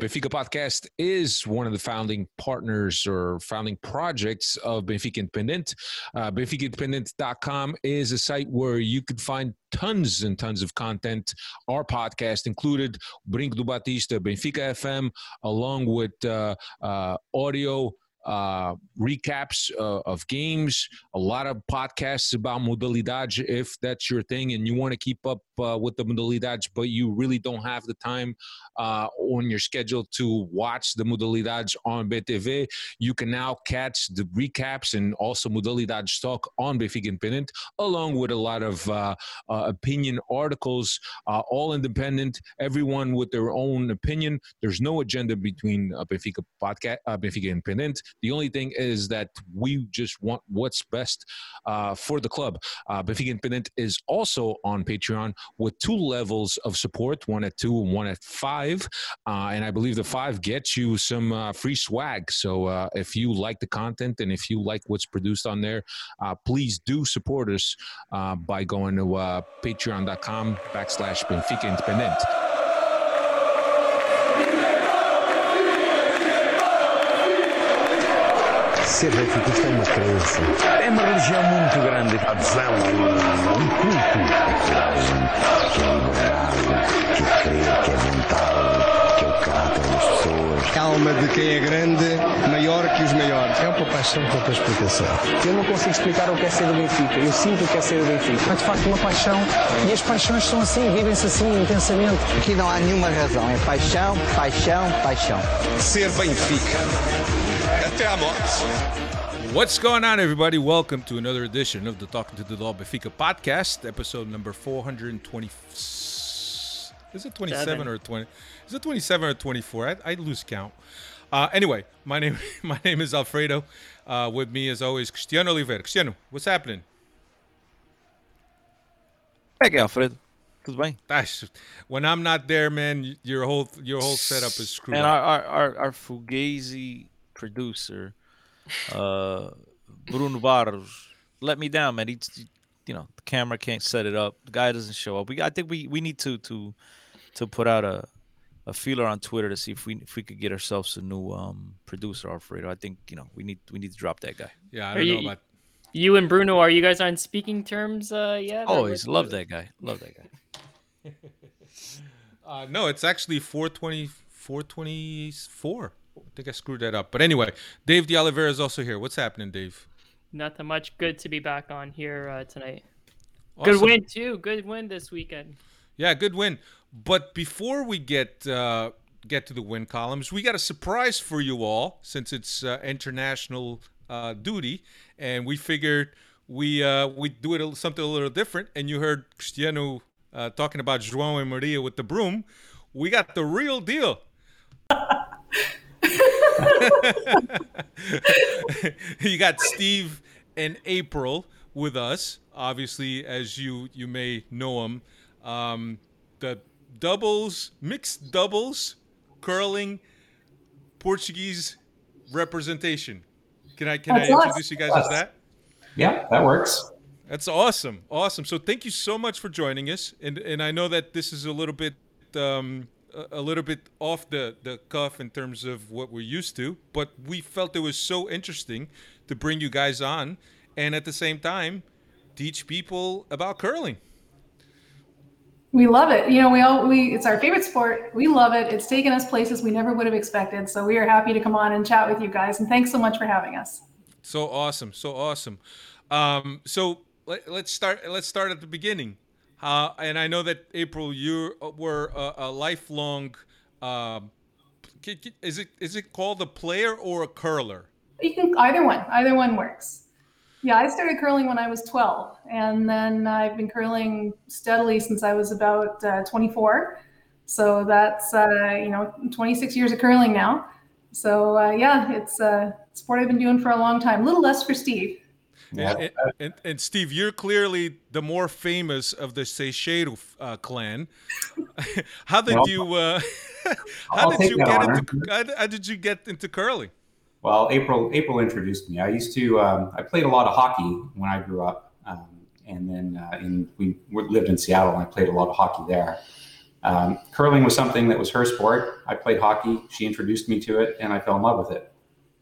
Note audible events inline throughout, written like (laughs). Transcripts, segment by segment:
Benfica Podcast is one of the founding partners or founding projects of Benfica Independent. Uh, BenficaIndependent.com is a site where you can find tons and tons of content, our podcast included, Brinco do Batista, Benfica FM, along with uh, uh, audio uh, recaps uh, of games, a lot of podcasts about modalidade if that's your thing and you want to keep up uh, with the modalidades, but you really don't have the time uh, on your schedule to watch the modalidades on BTV. You can now catch the recaps and also modalidades talk on Benfica Independent, along with a lot of uh, uh, opinion articles, all independent, everyone with their own opinion. There's no agenda between Benfica podcast, Benfica Independent. The only thing is that we just want what's best uh, for the club. Uh, Benfica Independent is also on Patreon with two levels of support, one at two and one at five. Uh, and I believe the five gets you some uh, free swag. So uh, if you like the content and if you like what's produced on there, uh, please do support us uh, by going to patreon.com backslash Benfica Independent. Ser benfiquista é uma crença. É uma religião muito grande. A adesão a um, culto. A coragem, que é a liberdade, que é crer, que é vontade, que é o caráter das pessoas. Calma de quem é grande, maior que os maiores. É uma paixão com outra explicação. Eu não consigo explicar o que é ser do Benfica. Eu sinto o que é ser do Benfica. É de facto uma paixão e as paixões são assim, vivem-se assim intensamente. Aqui não há nenhuma razão. É paixão, paixão, paixão. Ser Benfica. Até. What's going on, everybody? Welcome to another edition of the Talking to the Law Benfica podcast, episode number 420. Is it 27 Seven. or 20? Is it 27 or 24? I, I lose count. Uh, anyway, my name (laughs) my name is Alfredo. Uh, with me, as always, Cristiano Oliveira. Cristiano, what's happening? Como é que é, Alfredo? Tudo bem? When I'm not there, man, your whole your whole setup is screwed And our, our, our, our Fugazi producer, uh, Bruno Barros, let me down, man. He, you know, the camera can't set it up. The guy doesn't show up. We, I think we, we need to to to put out a a feeler on Twitter to see if we if we could get ourselves a new um producer, Alfredo. I think you know we need we need to drop that guy. yeah, I don't know you- about. You and Bruno, are you guys on speaking terms uh, yet? Always what- love that guy. Love that guy. (laughs) Uh, no, it's actually 420, 424. I think I screwed that up. But anyway, Dave De Oliveira is also here. What's happening, Dave? Nothing much. Good to be back on here uh, tonight. Awesome. Good win too. Good win this weekend. Yeah, good win. But before we get uh, get to the win columns, we got a surprise for you all since it's uh, international uh, duty, and we figured we uh, we do it a, something a little different. And you heard Cristiano uh, talking about João and Maria with the broom. We got the real deal. (laughs) you got Steve and April with us. Obviously, as you you may know them, um, the doubles, mixed doubles, curling, Portuguese representation. Can I can I That's us. introduce you guys as that? Yeah, that works. That's awesome, awesome. So thank you so much for joining us, and and I know that this is a little bit um, a, little bit off the the cuff in terms of what we're used to, but we felt it was so interesting to bring you guys on, and at the same time, teach people about curling. We love it. You know, we all we it's our favorite sport. We love it. It's taken us places we never would have expected. So we are happy to come on and chat with you guys. And thanks so much for having us. So awesome, so awesome. Um, so let, let's start. Let's start at the beginning. Uh, and I know that April, you were a, a lifelong. C- is it is it called a player or a curler? You can either one. Either one works. Yeah, I started curling when I was 12, and then I've been curling steadily since I was about uh, 24. So that's uh, you know 26 years of curling now. So uh, yeah, it's a sport I've been doing for a long time. A little less for Steve. Yeah. And, and, and Steve, you're clearly the more famous of the Seixeiro uh, clan. (laughs) how did Well, you? Uh, (laughs) how I'll did you get honor. into? How did- how did you get into curling? Well, April April introduced me. I used to um, I played a lot of hockey when I grew up, um, and then uh, in we we lived in Seattle and I played a lot of hockey there. um, curling was something that was her sport. I played hockey. She introduced me to it, and I fell in love with it.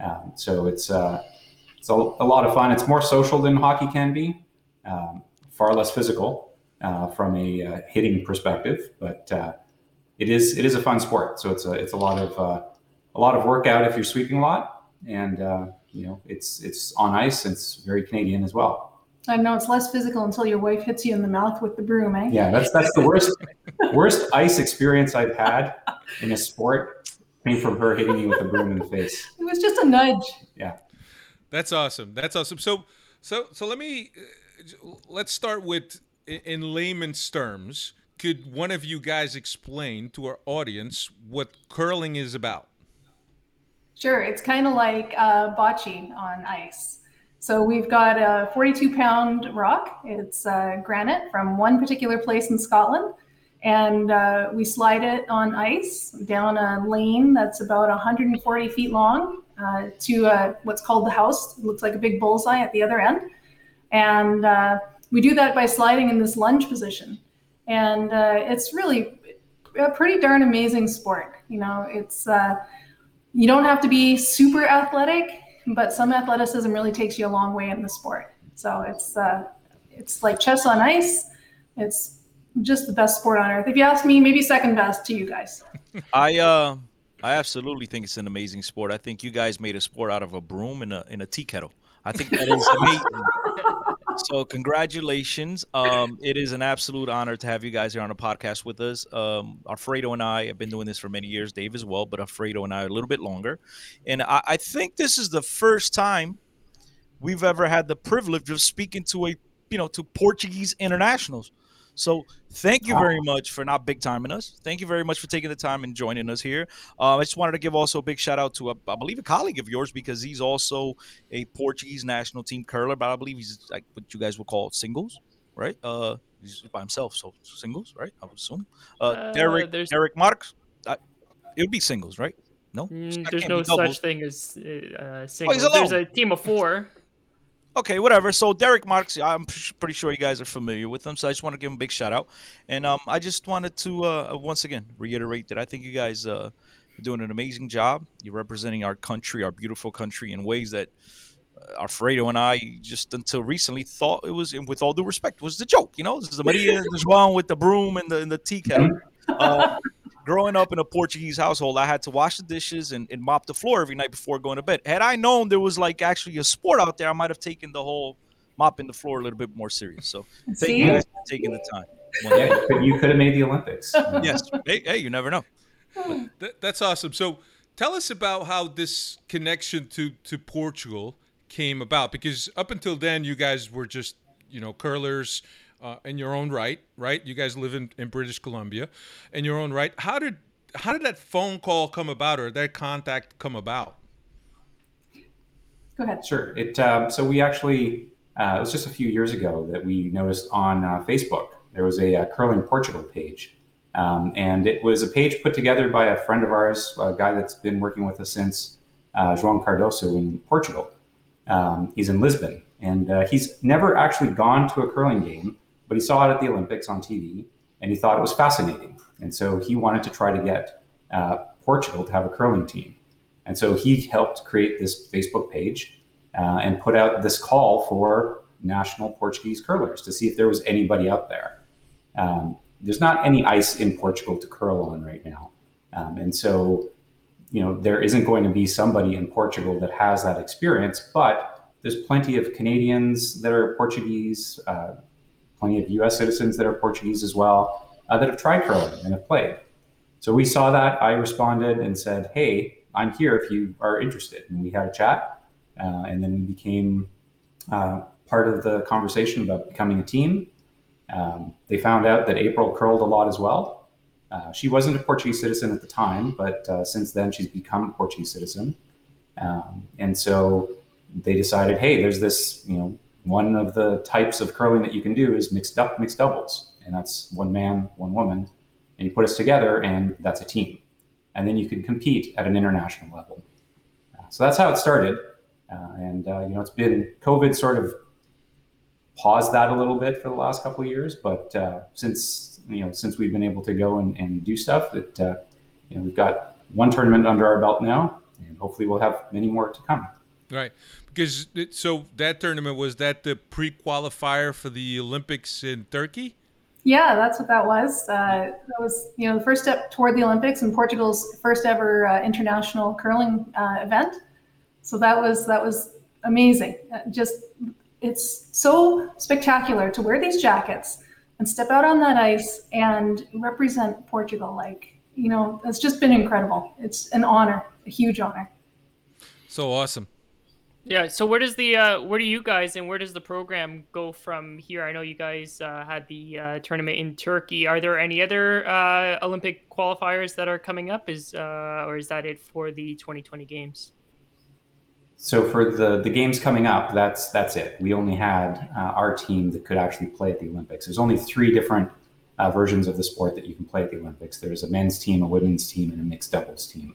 Um, so it's uh, it's a, a, lot of fun. It's more social than hockey can be, um, far less physical uh, from a uh, hitting perspective, but uh, it is it is a fun sport. So it's a it's a lot of uh, a lot of workout if you're sweeping a lot, and uh, you know it's it's on ice. And it's very Canadian as well. I know it's less physical until your wife hits you in the mouth with the broom, eh? Yeah, that's that's the worst worst ice experience I've had in a sport came from her hitting me with a broom in the face. It was just a nudge. Yeah. That's awesome. That's awesome. So so so let me uh, let's start with in layman's terms. Could one of you guys explain to our audience what curling is about? Sure. It's kind of like uh, bocce on ice. So we've got a 42 pound rock. It's uh, granite from one particular place in Scotland. And uh, we slide it on ice down a lane that's about 140 feet long uh, to uh, what's called the house. It looks like a big bullseye at the other end. And uh, we do that by sliding in this lunge position. And uh, it's really a pretty darn amazing sport. You know, it's, you don't have to be super athletic but some athleticism really takes you a long way in the sport. So it's uh, it's like chess on ice. It's just the best sport on earth. If you ask me, maybe second best to you guys. I uh, I absolutely think it's an amazing sport. I think you guys made a sport out of a broom and a in a tea kettle. I think that is (laughs) amazing. so congratulations. Um, it is an absolute honor to have you guys here on a podcast with us. Um, Alfredo and I have been doing this for many years, Dave as well, but Alfredo and I a little bit longer. And I, I think this is the first time we've ever had the privilege of speaking to a you know to Portuguese internationals. So thank you very much for not big timing us. Thank you very much for taking the time and joining us here. Uh, I just wanted to give also a big shout out to a, I believe a colleague of yours because he's also a Portuguese national team curler, but I believe he's like what you guys would call singles, right? Uh, he's by himself, so singles, right? I would assume. Uh, uh Derek Derek Marks, I, it would be singles, right? No, mm, there's no such thing as uh, singles. Oh, there's a team of four. Okay, whatever. So Derek Marks, I'm pretty sure you guys are familiar with him. So I just want to give him a big shout out, and um, I just wanted to uh, once again reiterate that I think you guys uh, are doing an amazing job. You're representing our country, our beautiful country, in ways that uh, Alfredo and I just until recently thought it was, with all due respect, was the joke. You know, this is the Maria João with the broom and the and the tea kettle. (laughs) Uh, growing up in a Portuguese household, I had to wash the dishes and, and, mop the floor every night before going to bed. Had I known there was like actually a sport out there, I might have taken the whole mopping the floor a little bit more serious. So (laughs) thank See? you guys for taking the time. Yeah, you could have made the Olympics. (laughs) yes. Hey, hey, you never know. (sighs) That, that's awesome. So tell us about how this connection to to Portugal came about because up until then you guys were just you know curlers uh, in your own right, right? You guys live in, in British Columbia, in your own right. How did how did that phone call come about, or that contact come about? Go ahead. Sure. It um, so we actually uh, it was just a few years ago that we noticed on uh, Facebook there was a, a uh, curling Portugal page, um, and it was a page put together by a friend of ours, a guy that's been working with us since uh, João Cardoso in Portugal. Um, he's in Lisbon, and uh, he's never actually gone to a curling game, but he saw it at the Olympics on TV and he thought it was fascinating. And so he wanted to try to get uh, Portugal to have a curling team. And so he helped create this Facebook page uh, and put out this call for national Portuguese curlers to see if there was anybody out there. Um, there's not any ice in Portugal to curl on right now. Um, and so, you know, there isn't going to be somebody in Portugal that has that experience, but there's plenty of Canadians that are Portuguese, uh, plenty of U.S. citizens that are Portuguese as well uh, that have tried curling and have played. So we saw that. I responded and said, "Hey, I'm here if you are interested." And we had a chat, uh, and then we became uh, part of the conversation about becoming a team. Um, they found out that April curled a lot as well. Uh, she wasn't a Portuguese citizen at the time, but uh, since then she's become a Portuguese citizen. Um, and so they decided, hey, there's this you know one of the types of curling that you can do is mixed up mixed doubles. And that's one man one woman. And you put us together and that's a team. And then you can compete at an international level. Uh, so that's how it started. Uh, and uh, you know it's been covid sort of paused that a little bit for the last couple of years. But uh, since you know since we've been able to go and, and do stuff that uh, you know we've got one tournament under our belt now, and hopefully we'll have many more to come. Right, because so that tournament was that the pre-qualifier for the Olympics in Turkey. Yeah, that's what that was. Uh, that was, you know, the first step toward the Olympics and Portugal's first ever uh, international curling uh, event. So that was that was amazing. Uh, just it's so spectacular to wear these jackets and step out on that ice and represent Portugal. Like, you know, it's just been incredible. It's an honor, a huge honor. So awesome. Yeah. So where does the uh, where do you guys and where does the program go from here? I know you guys uh, had the uh, tournament in Turkey. Are there any other uh, Olympic qualifiers that are coming up? Is uh, or is that it for the 2020 games? So for the the games coming up, that's that's it. We only had uh, our team that could actually play at the Olympics. There's only three different uh, versions of the sport that you can play at the Olympics. There's a men's team, a women's team, and a mixed doubles team.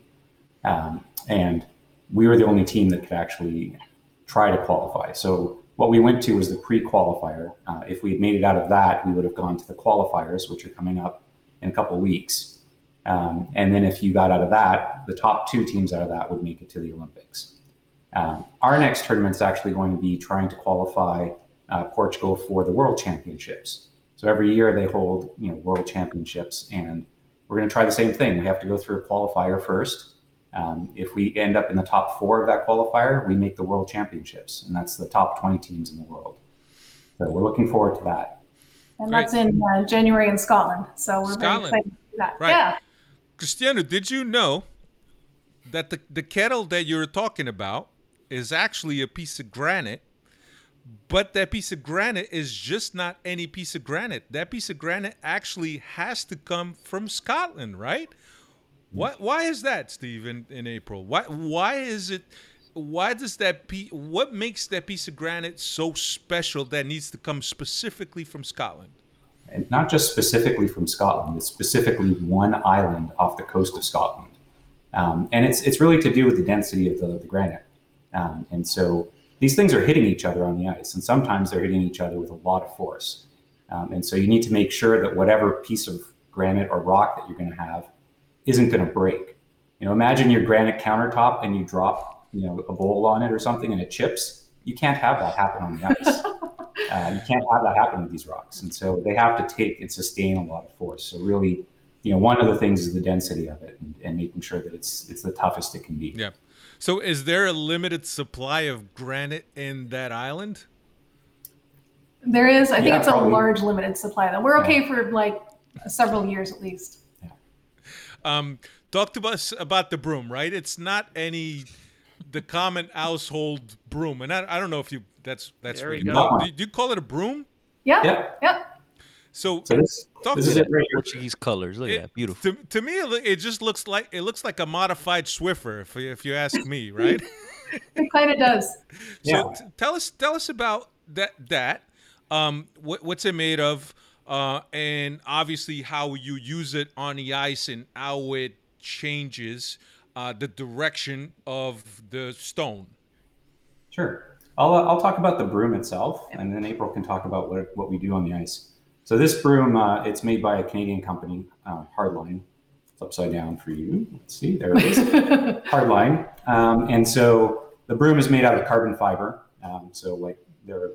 Um, and we were the only team that could actually try to qualify. So what we went to was the pre-qualifier. Uh, if we had made it out of that, we would have gone to the qualifiers, which are coming up in a couple weeks. Um, and then if you got out of that, the top two teams out of that would make it to the Olympics. Um, our next tournament is actually going to be trying to qualify uh, Portugal for the World Championships. So every year they hold, you know, World Championships, and we're going to try the same thing. We have to go through a qualifier first. Um, if we end up in the top four of that qualifier, we make the World Championships, and that's the top 20 teams in the world. So we're looking forward to that. And that's in uh, January in Scotland. So we're Scotland. very excited to that. Right. Yeah. Cristiano, did you know that the, the kettle that you're talking about is actually a piece of granite, but that piece of granite is just not any piece of granite. That piece of granite actually has to come from Scotland, right? What? Why is that, Steve? In, in April, why? Why is it? Why does that piece? What makes that piece of granite so special that needs to come specifically from Scotland? And not just specifically from Scotland. It's specifically one island off the coast of Scotland, um, and it's it's really to do with the density of the, the granite. Um, and so these things are hitting each other on the ice, and sometimes they're hitting each other with a lot of force. Um, and so you need to make sure that whatever piece of granite or rock that you're going to have isn't going to break. You know, imagine your granite countertop and you drop, you know, a bowl on it or something and it chips. You can't have that happen on the ice. (laughs) uh, you can't have that happen with these rocks, and so they have to take and sustain a lot of force. So really, you know, one of the things is the density of it and, and making sure that it's it's the toughest it can be. Yeah. So, is there a limited supply of granite in that island? There is. I think yeah, it's probably. a large limited supply. Though we're okay yeah. for like several years at least. Yeah. Um, talk to us about the broom. Right? It's not any the common household broom, and I, I don't know if you that's that's there you go. Do, do you call it a broom? Yeah. Yeah. yeah. So, so this, this is it right here. Portuguese colors. Look at that, beautiful. To, to me, it just looks like it looks like a modified Swiffer, if if you ask me, (laughs) right? it kind of does. So yeah. tell us tell us about that that um what, what's it made of uh and obviously how you use it on the ice and how it changes uh the direction of the stone. Sure. I'll, uh, I'll talk about the broom itself, and then April can talk about what, what we do on the ice. So this broom, uh, it's made by a Canadian company, uh, Hardline. It's upside down for you. Let's see, there it is, (laughs) Hardline. Um, and so the broom is made out of carbon fiber. Um, so like there are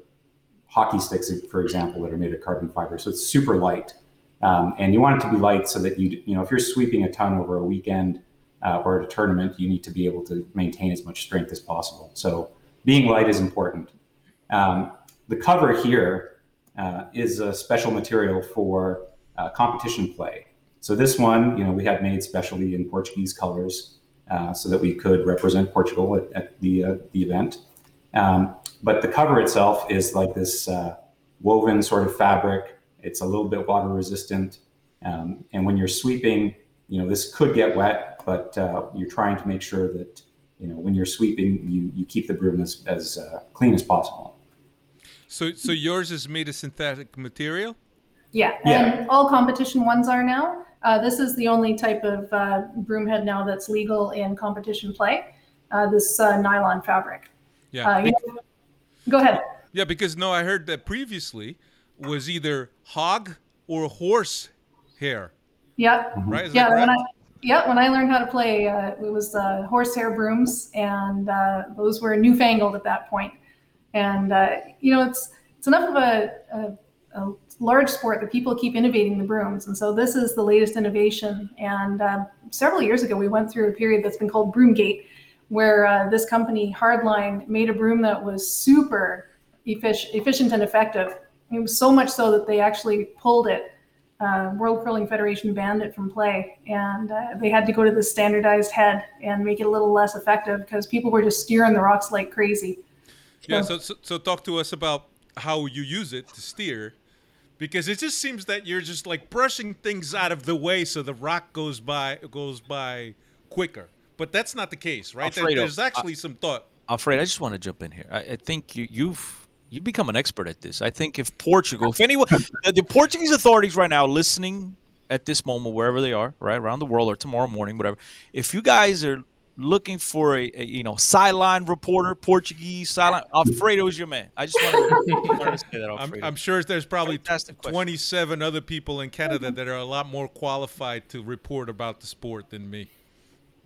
hockey sticks, for example, that are made of carbon fiber. So it's super light. Um, and you want it to be light so that you, you know, if you're sweeping a ton over a weekend uh, or at a tournament, you need to be able to maintain as much strength as possible. So being light is important. Um, the cover here uh, is a special material for uh, competition play. So this one, you know, we had made specially in Portuguese colors uh, so that we could represent Portugal at, at the uh, the event. Um, but the cover itself is like this uh, woven sort of fabric. It's a little bit water resistant, um, and when you're sweeping, you know, this could get wet, but uh, you're trying to make sure that you know when you're sweeping, you you keep the broom as as clean as possible. So, so yours is made of synthetic material. Yeah, yeah. and all competition ones are now. Uh, this is the only type of uh, broom head now that's legal in competition play. Uh, this uh, nylon fabric. Yeah. Uh, go ahead. Yeah, because no, I heard that previously was either hog or horse hair. Yep. Right? Is yeah. When I, yeah, when I learned how to play, uh, it was uh, horsehair brooms, and uh, those were newfangled at that point. And uh, you know, it's it's enough of a, a, a large sport that people keep innovating the brooms, and so this is the latest innovation. And uh, several years ago, we went through a period that's been called Broomgate, where uh, this company Hardline made a broom that was super effic- efficient and effective. It was so much so that they actually pulled it uh, World Curling Federation banned it from play, and uh, they had to go to the standardized head and make it a little less effective because people were just steering the rocks like crazy. Yeah. So, so so talk to us about how you use it to steer, because it just seems that you're just like brushing things out of the way so the rock goes by goes by quicker. But that's not the case, right? Alfredo, there's actually I- some thought. Alfred, I just want to jump in here. I, I think you, you've you become an expert at this. I think if Portugal, if anyone, the, the Portuguese authorities right now listening at this moment, wherever they are, right around the world or tomorrow morning, whatever, if you guys are looking for a, a you know sideline reporter, Portuguese sideline, Alfredo is your man. I just want to, say that, (laughs) I'm, I'm sure there's probably Fantastic question. 27 other people in Canada that are a lot more qualified to report about the sport than me.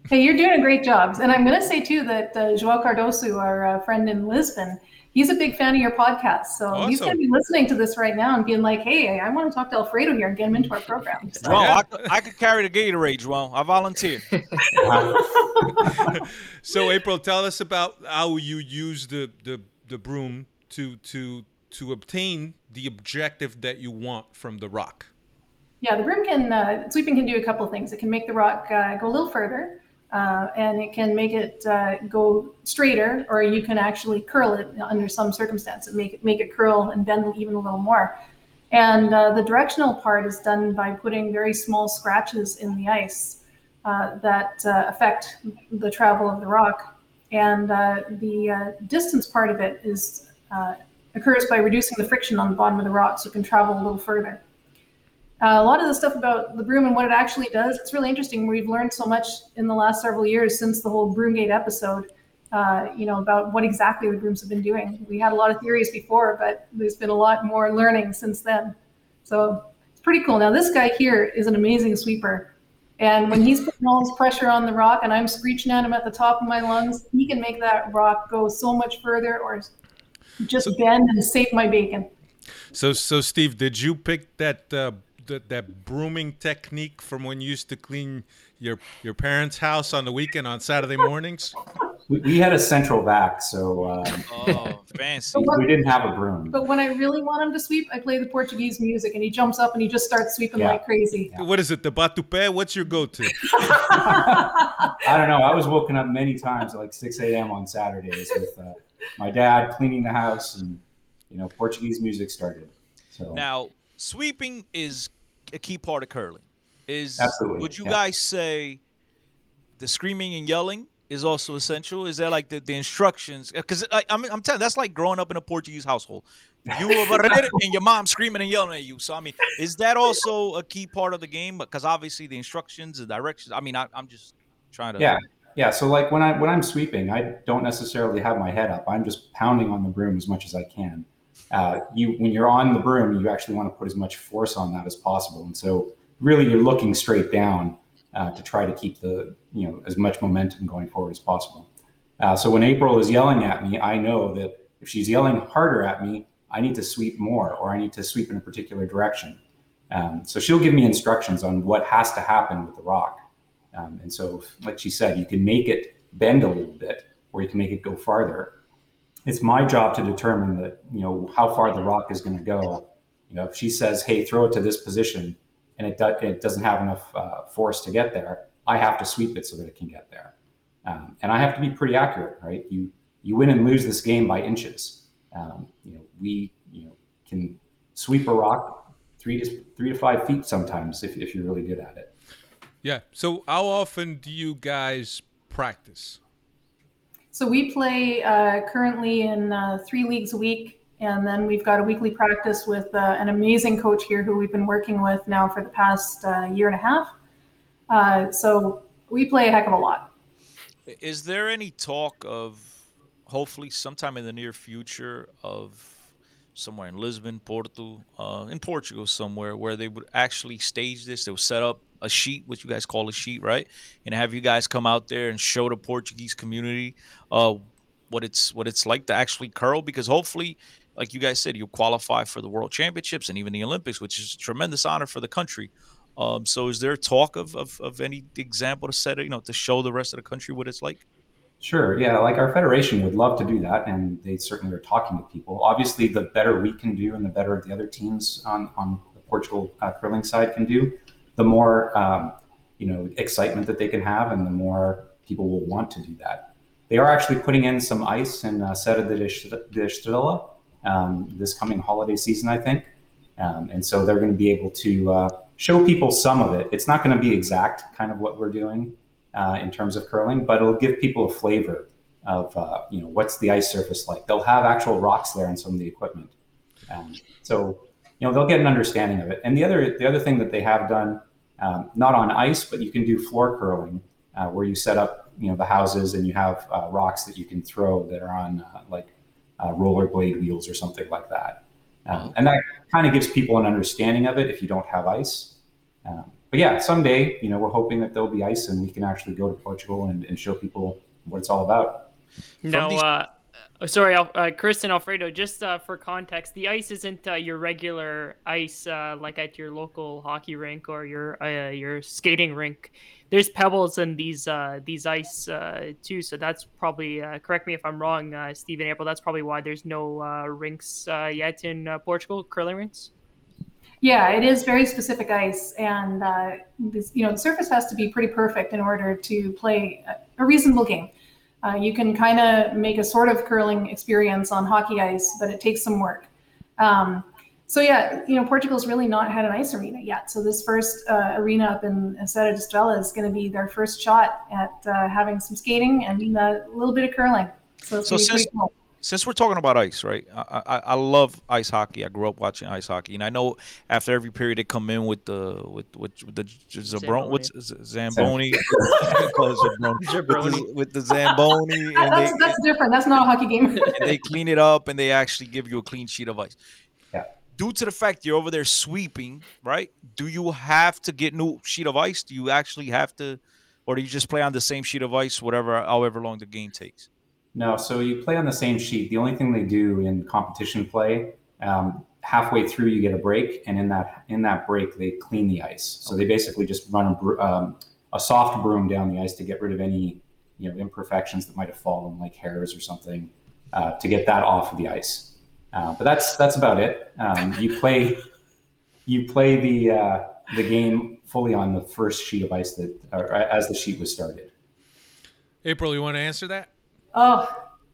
Hey, you're doing a great job. And I'm going to say, too, that uh, Joao Cardoso, our uh, friend in Lisbon, he's a big fan of your podcast. So he's going to be listening to this right now and being like, hey, I want to talk to Alfredo here and get him into our program. (laughs) So, Well, I, could- I could carry the Gatorade, Joao. I volunteer. (laughs) (laughs) So April, tell us about how you use the, the, the broom to to to obtain the objective that you want from the rock. Yeah, the broom can uh, sweeping can do a couple of things. It can make the rock uh, go a little further, uh, and it can make it uh, go straighter, or you can actually curl it under some circumstances, make it make it curl and bend even a little more. And uh, the directional part is done by putting very small scratches in the ice uh, that uh, affect the travel of the rock. And uh, the distance part of it is occurs by reducing the friction on the bottom of the rock, so it can travel a little further. Uh, a lot of the stuff about the broom and what it actually does, it's really interesting. We've learned so much in the last several years since the whole Broomgate episode, uh, you know, about what exactly the brooms have been doing. We had a lot of theories before, but there's been a lot more learning since then. So it's pretty cool. Now, this guy here is an amazing sweeper. And when he's putting all this pressure on the rock and I'm screeching at him at the top of my lungs, he can make that rock go so much further or just bend and save my bacon. So so Steve, did you pick that uh, that, that brooming technique from when you used to clean your your parents' house on the weekend on Saturday mornings? We, we had a central vac, so um, oh, fancy. we didn't have a broom. But when I really want him to sweep, I play the Portuguese music and he jumps up and he just starts sweeping Yeah. like crazy. What is it? The batupé? What's your go-to? (laughs) I don't know. I was woken up many times at like 6 a.m. on Saturdays with uh, my dad cleaning the house, and you know Portuguese music started. So Now, sweeping is a key part of curling. Is Absolutely, would you yeah. guys say the screaming and yelling is also essential? Is that like the, the instructions? Because I'm I'm telling that's like growing up in a Portuguese household. You there (laughs) and your mom screaming and yelling at you. So I mean, is that also a key part of the game? Because obviously the instructions, the directions. I mean, I, I'm just trying to. yeah, yeah. So like when I when I'm sweeping, I don't necessarily have my head up. I'm just pounding on the broom as much as I can. Uh, you when you're on the broom, you actually want to put as much force on that as possible, and so really you're looking straight down uh, to try to keep the you know as much momentum going forward as possible. Uh, so when April is yelling at me, I know that if she's yelling harder at me, I need to sweep more, or I need to sweep in a particular direction. Um, so she'll give me instructions on what has to happen with the rock. Um, and so, like she said, you can make it bend a little bit, or you can make it go farther. It's my job to determine that you know how far the rock is going to go. You know, if she says, "Hey, throw it to this position," and it, do- it doesn't have enough uh, force to get there, I have to sweep it so that it can get there. Um, and I have to be pretty accurate, right? You you win and lose this game by inches. Um, you know, we you know can sweep a rock three to three to five feet sometimes if, if you're really good at it. Yeah. So how often do you guys practice? So we play uh, currently in uh, three leagues a week, and then we've got a weekly practice with uh, an amazing coach here who we've been working with now for the past uh, year and a half. Uh, so we play a heck of a lot. Is there any talk of hopefully sometime in the near future of somewhere in Lisbon, Porto, uh, in Portugal somewhere, where they would actually stage this. They would set up a sheet, what you guys call a sheet, right? And have you guys come out there and show the Portuguese community uh, what it's what it's like to actually curl. Because hopefully, like you guys said, you'll qualify for the World Championships and even the Olympics, which is a tremendous honor for the country. Um, so, is there talk of, of of any example to set you know, to show the rest of the country what it's like? Sure. Yeah. Like our federation would love to do that, and they certainly are talking to people. Obviously, the better we can do, and the better the other teams on on the Portugal uh, curling side can do, the more um, you know excitement that they can have, and the more people will want to do that. They are actually putting in some ice in uh, Serra de Estrela um, this coming holiday season, I think, um, and so they're going to be able to uh, show people some of it. It's not going to be exact, kind of what we're doing uh, in terms of curling, but it'll give people a flavor of uh, you know what's the ice surface like. They'll have actual rocks there and some of the equipment, um, so you know they'll get an understanding of it. And the other the other thing that they have done, um, not on ice, but you can do floor curling, uh, where you set up you know the houses and you have uh, rocks that you can throw that are on uh, like uh, rollerblade wheels or something like that. Um, and that kind of gives people an understanding of it if you don't have ice. Um, but yeah, someday, you know, we're hoping that there'll be ice and we can actually go to Portugal and, and show people what it's all about. No, uh, sorry, uh, Chris and Alfredo. Just uh, for context, the ice isn't uh, your regular ice, uh, like at your local hockey rink or your uh, your skating rink. There's pebbles in these these ice too. So that's probably correct me if I'm wrong, Stephen April. That's probably why there's no rinks yet in Portugal, curling rinks. Yeah, it is very specific ice, and uh, this, you know the surface has to be pretty perfect in order to play a, reasonable game. Uh, you can kind of make a sort of curling experience on hockey ice, but it takes some work. Um, so yeah, you know Portugal's really not had an ice arena yet. So this first uh, arena up in Serra de Estrela is going to be their first shot at uh, having some skating and a little bit of curling. So, so since, cool since we're talking about ice, right? I, I, I love ice hockey. I grew up watching ice hockey, and I know after every period they come in with the with with, with the Zabron, what's Zamboni, Zabroni. with, the, Zamboni. (laughs) And that's, they, that's different. That's not a hockey game. (laughs) and they clean it up, and they actually give you a clean sheet of ice. Yeah. Due to the fact you're over there sweeping, right? Do you have to get new sheet of ice? Do you actually have to, or do you just play on the same sheet of ice, whatever, however long the game takes? No, so you play on the same sheet. The only thing they do in competition play, um, halfway through you get a break, and in that in that break they clean the ice. So they basically just run a, um, a soft broom down the ice to get rid of any you know imperfections that might have fallen, like hairs or something, uh, to get that off of the ice. Uh, but that's that's about it. Um, you play you play the uh, the game fully on the first sheet of ice that as the sheet was started. April, you want to answer that? Oh,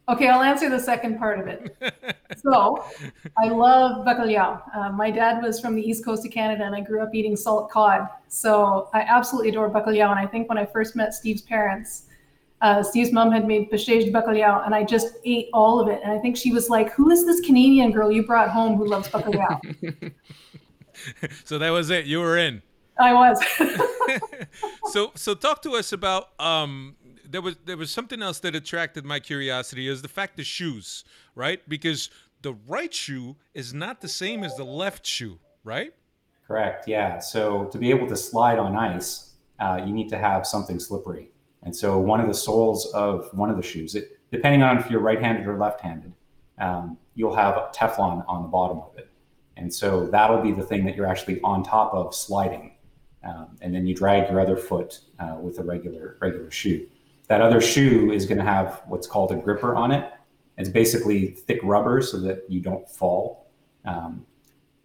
okay. I'll answer the second part of it. so, I love bacalhau. Uh, my dad was from the east coast of Canada, and I grew up eating salt cod. So I absolutely adore bacalhau. And I think when I first met Steve's parents, uh, Steve's mom had made pastéis de bacalhau, and I just ate all of it. And I think she was like, "Who is this Canadian girl you brought home who loves bacalhau?" (laughs) so that was it. You were in. I was. (laughs) so so talk to us about um, there was there was something else that attracted my curiosity is the fact the shoes, right? Because the right shoe is not the same as the left shoe, right? Correct. Yeah. So to be able to slide on ice, uh, you need to have something slippery. And so one of the soles of one of the shoes, it, depending on if you're right-handed or left-handed, um, you'll have Teflon on the bottom of it. And so that'll be the thing that you're actually on top of sliding. Um, and then you drag your other foot uh, with a regular regular shoe. That other shoe is going to have what's called a gripper on it. It's basically thick rubber so that you don't fall. Um,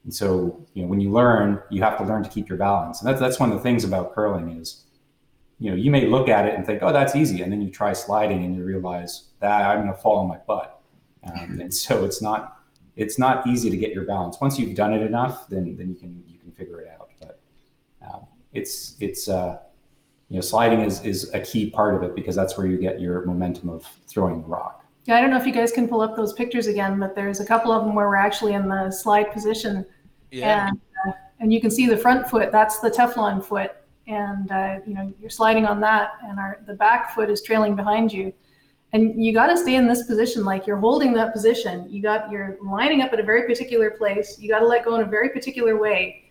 and so, you know, when you learn, you have to learn to keep your balance. And that's, that's one of the things about curling is, you know, you may look at it and think, oh, that's easy. And then you try sliding and you realize that I'm going to fall on my butt. Um, (laughs) and so it's not, it's not easy to get your balance. Once you've done it enough, then, then you can, you can figure it out. But um, it's, it's, uh, you know, sliding is is a key part of it because that's where you get your momentum of throwing the rock. Yeah, I don't know if you guys can pull up those pictures again, but there's a couple of them where we're actually in the slide position, yeah. and uh, and you can see the front foot. That's the Teflon foot, and uh, you know you're sliding on that, and our the back foot is trailing behind you, And you got to stay in this position, like you're holding that position. You got you're lining up at a very particular place. You got to let go in a very particular way,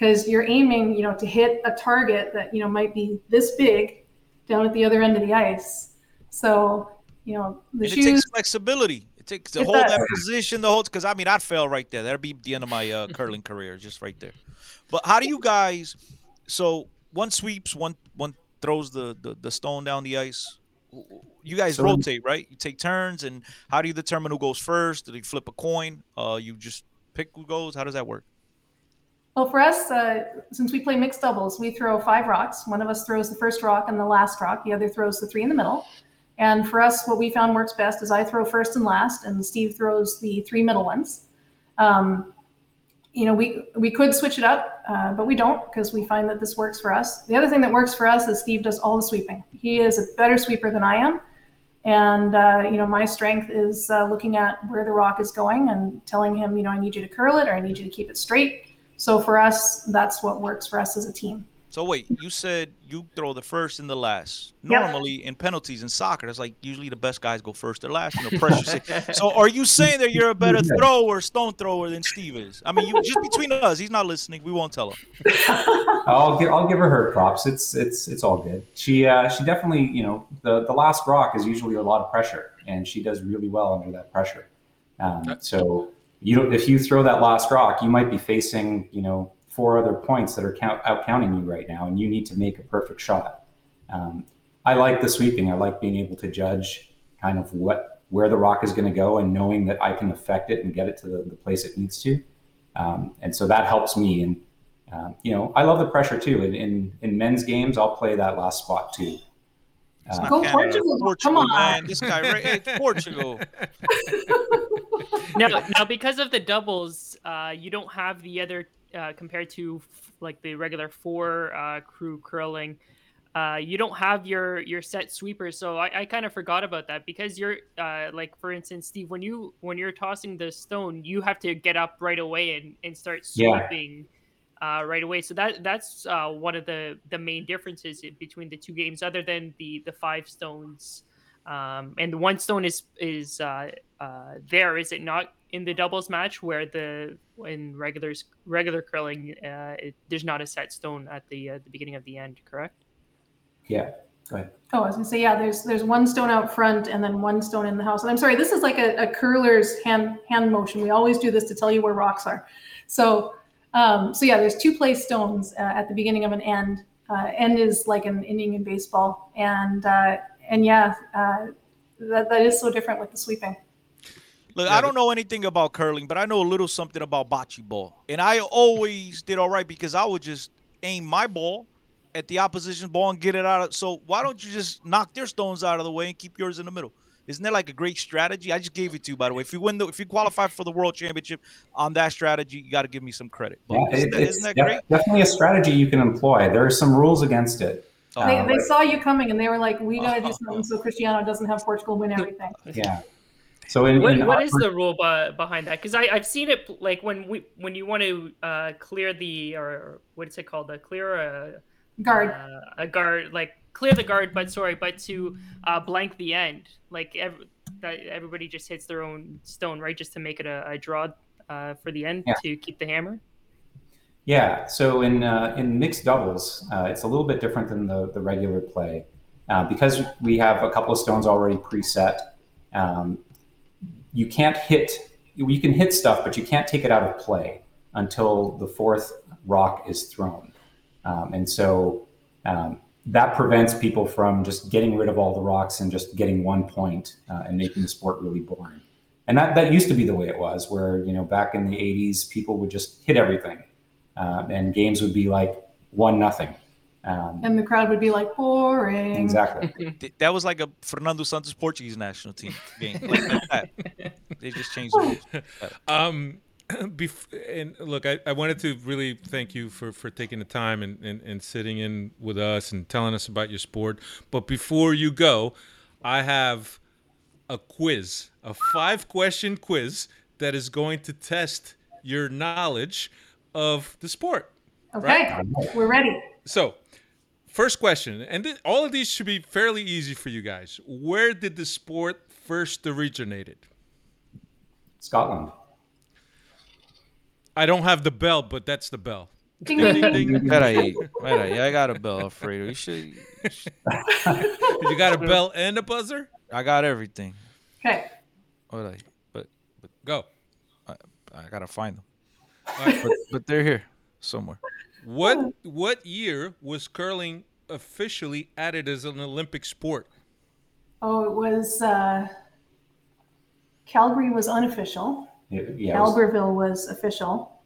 because you're aiming, you know, to hit a target that you know might be this big, down at the other end of the ice. So you know the and shoes. it takes flexibility. It takes to hold that does. position, the whole because I mean I'd fail right there. That'd be the end of my uh, curling career, just right there. But how do you guys? So one sweeps, one one throws the the, the stone down the ice. You guys So- rotate, right? You take turns, and how do you determine who goes first? Do they flip a coin? Uh, you just pick who goes. How does that work? Well, for us, uh, since we play mixed doubles, we throw five rocks. One of us throws the first rock and the last rock. The other throws the three in the middle. And for us, what we found works best is I throw first and last, and Steve throws the three middle ones. Um, you know, we we could switch it up, uh, but we don't because we find that this works for us. The other thing that works for us is Steve does all the sweeping. He is a better sweeper than I am, and uh, you know, my strength is uh, looking at where the rock is going and telling him, you know, I need you to curl it or I need you to keep it straight. So for us, that's what works for us as a team. So wait, you said you throw the first and the last. Yep. Normally in penalties in soccer, that's like usually the best guys go first or last. You know, pressure. (laughs) so are you saying that you're a better thrower, stone thrower than Steve is? I mean, you just between us, he's not listening. We won't tell him. (laughs) I'll give I'll give her her props. It's it's it's all good. She uh, she definitely you know the the last rock is usually a lot of pressure, and she does really well under that pressure. Um, so you don't, if you throw that last rock, you might be facing you know four other points that are count, out counting you right now, and you need to make a perfect shot. Um, I like the sweeping. I like being able to judge kind of what where the rock is going to go, and knowing that I can affect it and get it to the, the place it needs to. Um, and so that helps me. And um, you know, I love the pressure too. In, in in men's games, I'll play that last spot too. It's Uh, not Go Canada, Portugal, Portugal, come on. man. This guy, right? It's Portugal. now, now because of the doubles, uh, you don't have the other uh, compared to f- like the regular four uh, crew curling. Uh, you don't have your your set sweepers, so I, I kind of forgot about that because you're uh, like for instance, Steve, when you when you're tossing the stone, you have to get up right away and, and start Yeah. Sweeping uh, right away. So that that's uh, one of the the main differences between the two games, other than the the five stones. Um, and the one stone is is uh, uh, there, is it not in the doubles match where the in regulars regular curling uh, it, there's not a set stone at the uh, the beginning of the end, correct? yeah, go ahead. Oh, I was gonna say, yeah, there's there's one stone out front and then one stone in the house. And I'm sorry, this is like a, a curler's hand hand motion. We always do this to tell you where rocks are. So um, so yeah, there's two place stones uh, at the beginning of an end. Uh, end is like an inning in baseball, and uh, and yeah, uh, that that is so different with the sweeping. Look, I don't know anything about curling, but I know a little something about bocce ball. And I always did all right because I would just aim my ball at the opposition ball and get it out of so why don't you just knock their stones out of the way and keep yours in the middle? Isn't that like a great strategy? I just gave it to you, by the way. If you win the, if you qualify for the world championship on that strategy, you got to give me some credit. But Yeah, isn't, it, that, it's isn't that def- great? definitely a strategy you can employ. There are some rules against it. Oh, They, Uh, they saw you coming and they were like, we got to do (laughs) something so Cristiano doesn't have Portugal win everything. (laughs) yeah. So in, What, in what our- is the rule be- behind that? Because I've seen it like when we when you want to uh, clear the or what is it called? The clear a Guard. uh, a guard like clear the guard, but sorry, but to uh, blank the end. Like ev- that everybody just hits their own stone, right? Just to make it a, a draw uh, for the end Yeah. to keep the hammer. Yeah. So in uh, in mixed doubles, uh, it's a little bit different than the the regular play uh, because we have a couple of stones already preset. Um, you can't hit. You can hit stuff, but you can't take it out of play until the fourth rock is thrown, um, and so um, that prevents people from just getting rid of all the rocks and just getting one point uh, and making the sport really boring. And that, that used to be the way it was, where you know back in the '80s, people would just hit everything, um, and games would be like one nothing. Um, And the crowd would be like, boring. exactly. (laughs) That was like a Fernando Santos Portuguese national team game. Like, like that. They just changed the (laughs) rules. Um, (clears throat) bef- and look, I, I wanted to really thank you for, for taking the time and, and, and sitting in with us and telling us about your sport. But before you go, I have a quiz, a five question quiz that is going to test your knowledge of the sport. Okay, we're ready. So, first question, and th- all of these should be fairly easy for you guys. Where did the sport first originated? Scotland. I don't have the bell, but that's the bell. Ding, Ding, ding, ding, ding. ding. Peraí, peraí. I got a bell, Alfredo. You should. You got a bell and a buzzer? I got everything. Okay. Hold on, but but Go. I, I gotta find them. All right. But, but they're here somewhere. What what year was curling officially added as an Olympic sport? Oh, it was uh, Calgary was unofficial. Yeah, yeah, it was- Albertville was official.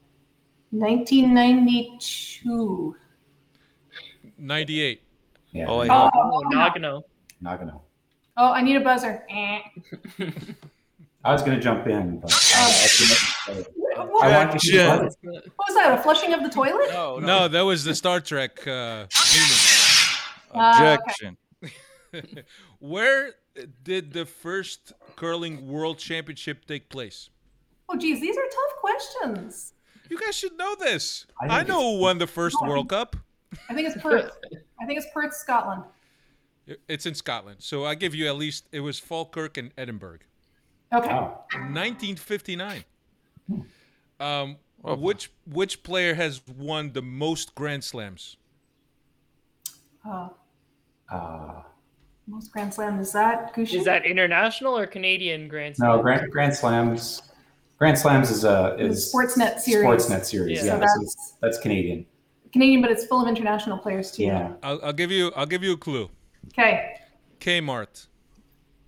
1992. 98. Yeah. Oh, I Oh, Oh, Nagano. Nagano. Oh, I need a buzzer. Eh. I was going to jump in, but I, I, What? I want to hear Yeah. others. What was that? A flushing of the toilet? No, No, that was the Star Trek. Uh, Ah, okay. Objection. unit. (laughs) Where did the first curling world championship take place? Oh, geez, these are tough questions. You guys should know this. I I, know who won the first World Cup. I think it's Perth. I think it's Perth, Scotland. It's in Scotland. So I give you at least it was Falkirk and Edinburgh. Okay. Oh, 1959. Um, Oh. which which player has won the most Grand Slams? Uh, uh, most Grand Slam is that Gushue? Is that international or Canadian Grand Slam? no, Grand, Grand Slams. Grand Slams is a is Sportsnet series. Sportsnet series. Yeah. Yeah, So so that's- it's- that's Canadian. Canadian, but it's full of international players too. Yeah. I'll, I'll give you I'll give you a clue. Okay. Kmart.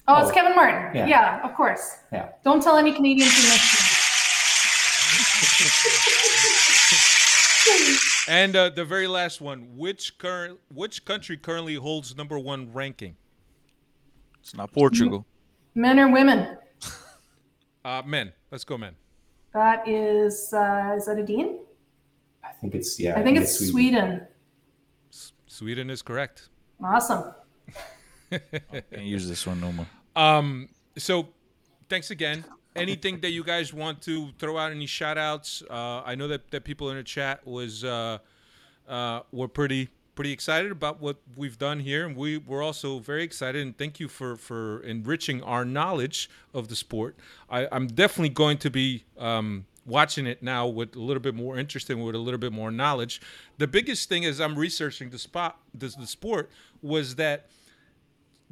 Oh, it's Oh. Kevin Martin. Yeah. Yeah. of course. Yeah. Don't tell any Canadians who missed (laughs) And uh, the very last one, which current which country currently holds number one ranking? It's not Portugal. Men or women? Uh, men. Let's go, men. That is, uh, is that a Dean? I think it's yeah. I think it's Sweden. Sweden is correct. Awesome. (laughs) Can't use this one no more. Um, so thanks again. Anything that you guys want to throw out any shout outs? Uh, I know that, that people in the chat was uh, uh, were pretty pretty excited about what we've done here, and we were also very excited. And thank you for for enriching our knowledge of the sport. I, I'm definitely going to be um, watching it now with a little bit more interest and with a little bit more knowledge. The biggest thing as I'm researching the spot the, the sport was that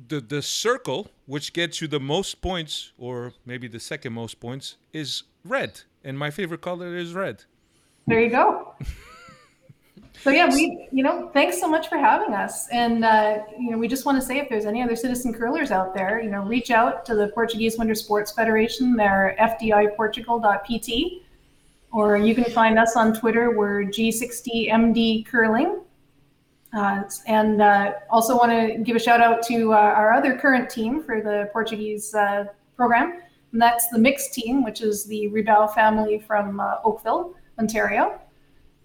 the the circle which gets you the most points or maybe the second most points is red and my favorite color is red There you go. (laughs) So yeah, we you know thanks so much for having us, and uh, you know we just want to say if there's any other citizen curlers out there, you know reach out to the Portuguese Winter Sports Federation. They're fdiportugal.pt, or you can find us on Twitter. We're G60MD Curling, uh, and uh, also want to give a shout out to uh, our other current team for the Portuguese uh, program, and that's the mixed team, which is the Rebel family from uh, Oakville, Ontario.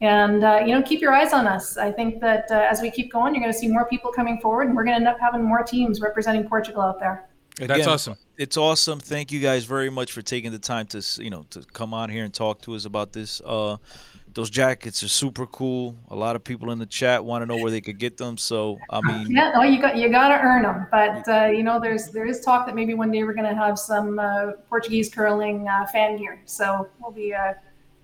And uh, you know, keep your eyes on us. I think that uh, as we keep going, you're going to see more people coming forward, and we're going to end up having more teams representing Portugal out there. that's awesome It's awesome. Thank you guys very much for taking the time to you know to come on here and talk to us about this. Uh, those jackets are super cool. A lot of people in the chat want to know where they could get them. So I (laughs) mean, Yeah, oh, you got you got to earn them. But uh, you know, there's there is talk that maybe one day we're going to have some uh, Portuguese curling uh, fan gear. So we'll be uh,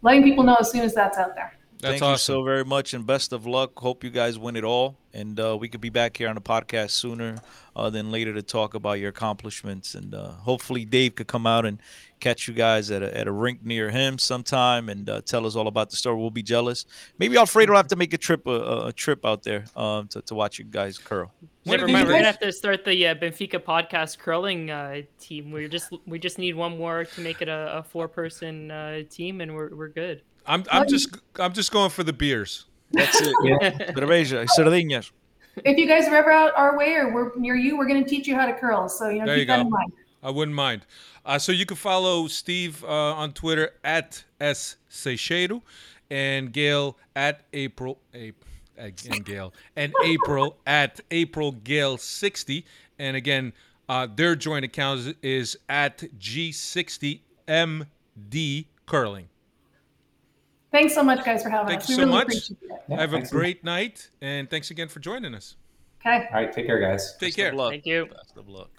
letting people know as soon as that's out there. That's thank you so very much and best of luck. Hope you guys win it all, and uh, we could be back here on the podcast sooner uh, than later to talk about your accomplishments. And uh, hopefully, Dave could come out and catch you guys at a, at a rink near him sometime and uh, tell us all about the story. We'll be jealous. Maybe Alfredo will have to make a trip a, a- a trip out there um, to, to watch you guys curl. Never mind. We're gonna have to start the uh, Benfica podcast curling uh, team. We just we just need one more to make it a, a four person uh, team, and we're we're good. I'm i'm just i'm just going for the beers That's it. Cerveja, sardinhas. If you guys are ever out our way or we're near you, we're going to teach you how to curl. So you know, There keep you that go. in mind. I wouldn't mind. Uh, so you can follow Steve uh, on Twitter at S Seixeiro and Gail at April a, again Gail and April at April Gale 60. And again, uh, their joint account is, is at G60MD Curling. Thanks so much, guys, for having Thank us. you we so really much. appreciate it. Yeah, Have a thanks so much. great night and thanks again for joining us. Okay. All right, take care, guys. Take Best care. Of luck. Thank you. Best of luck.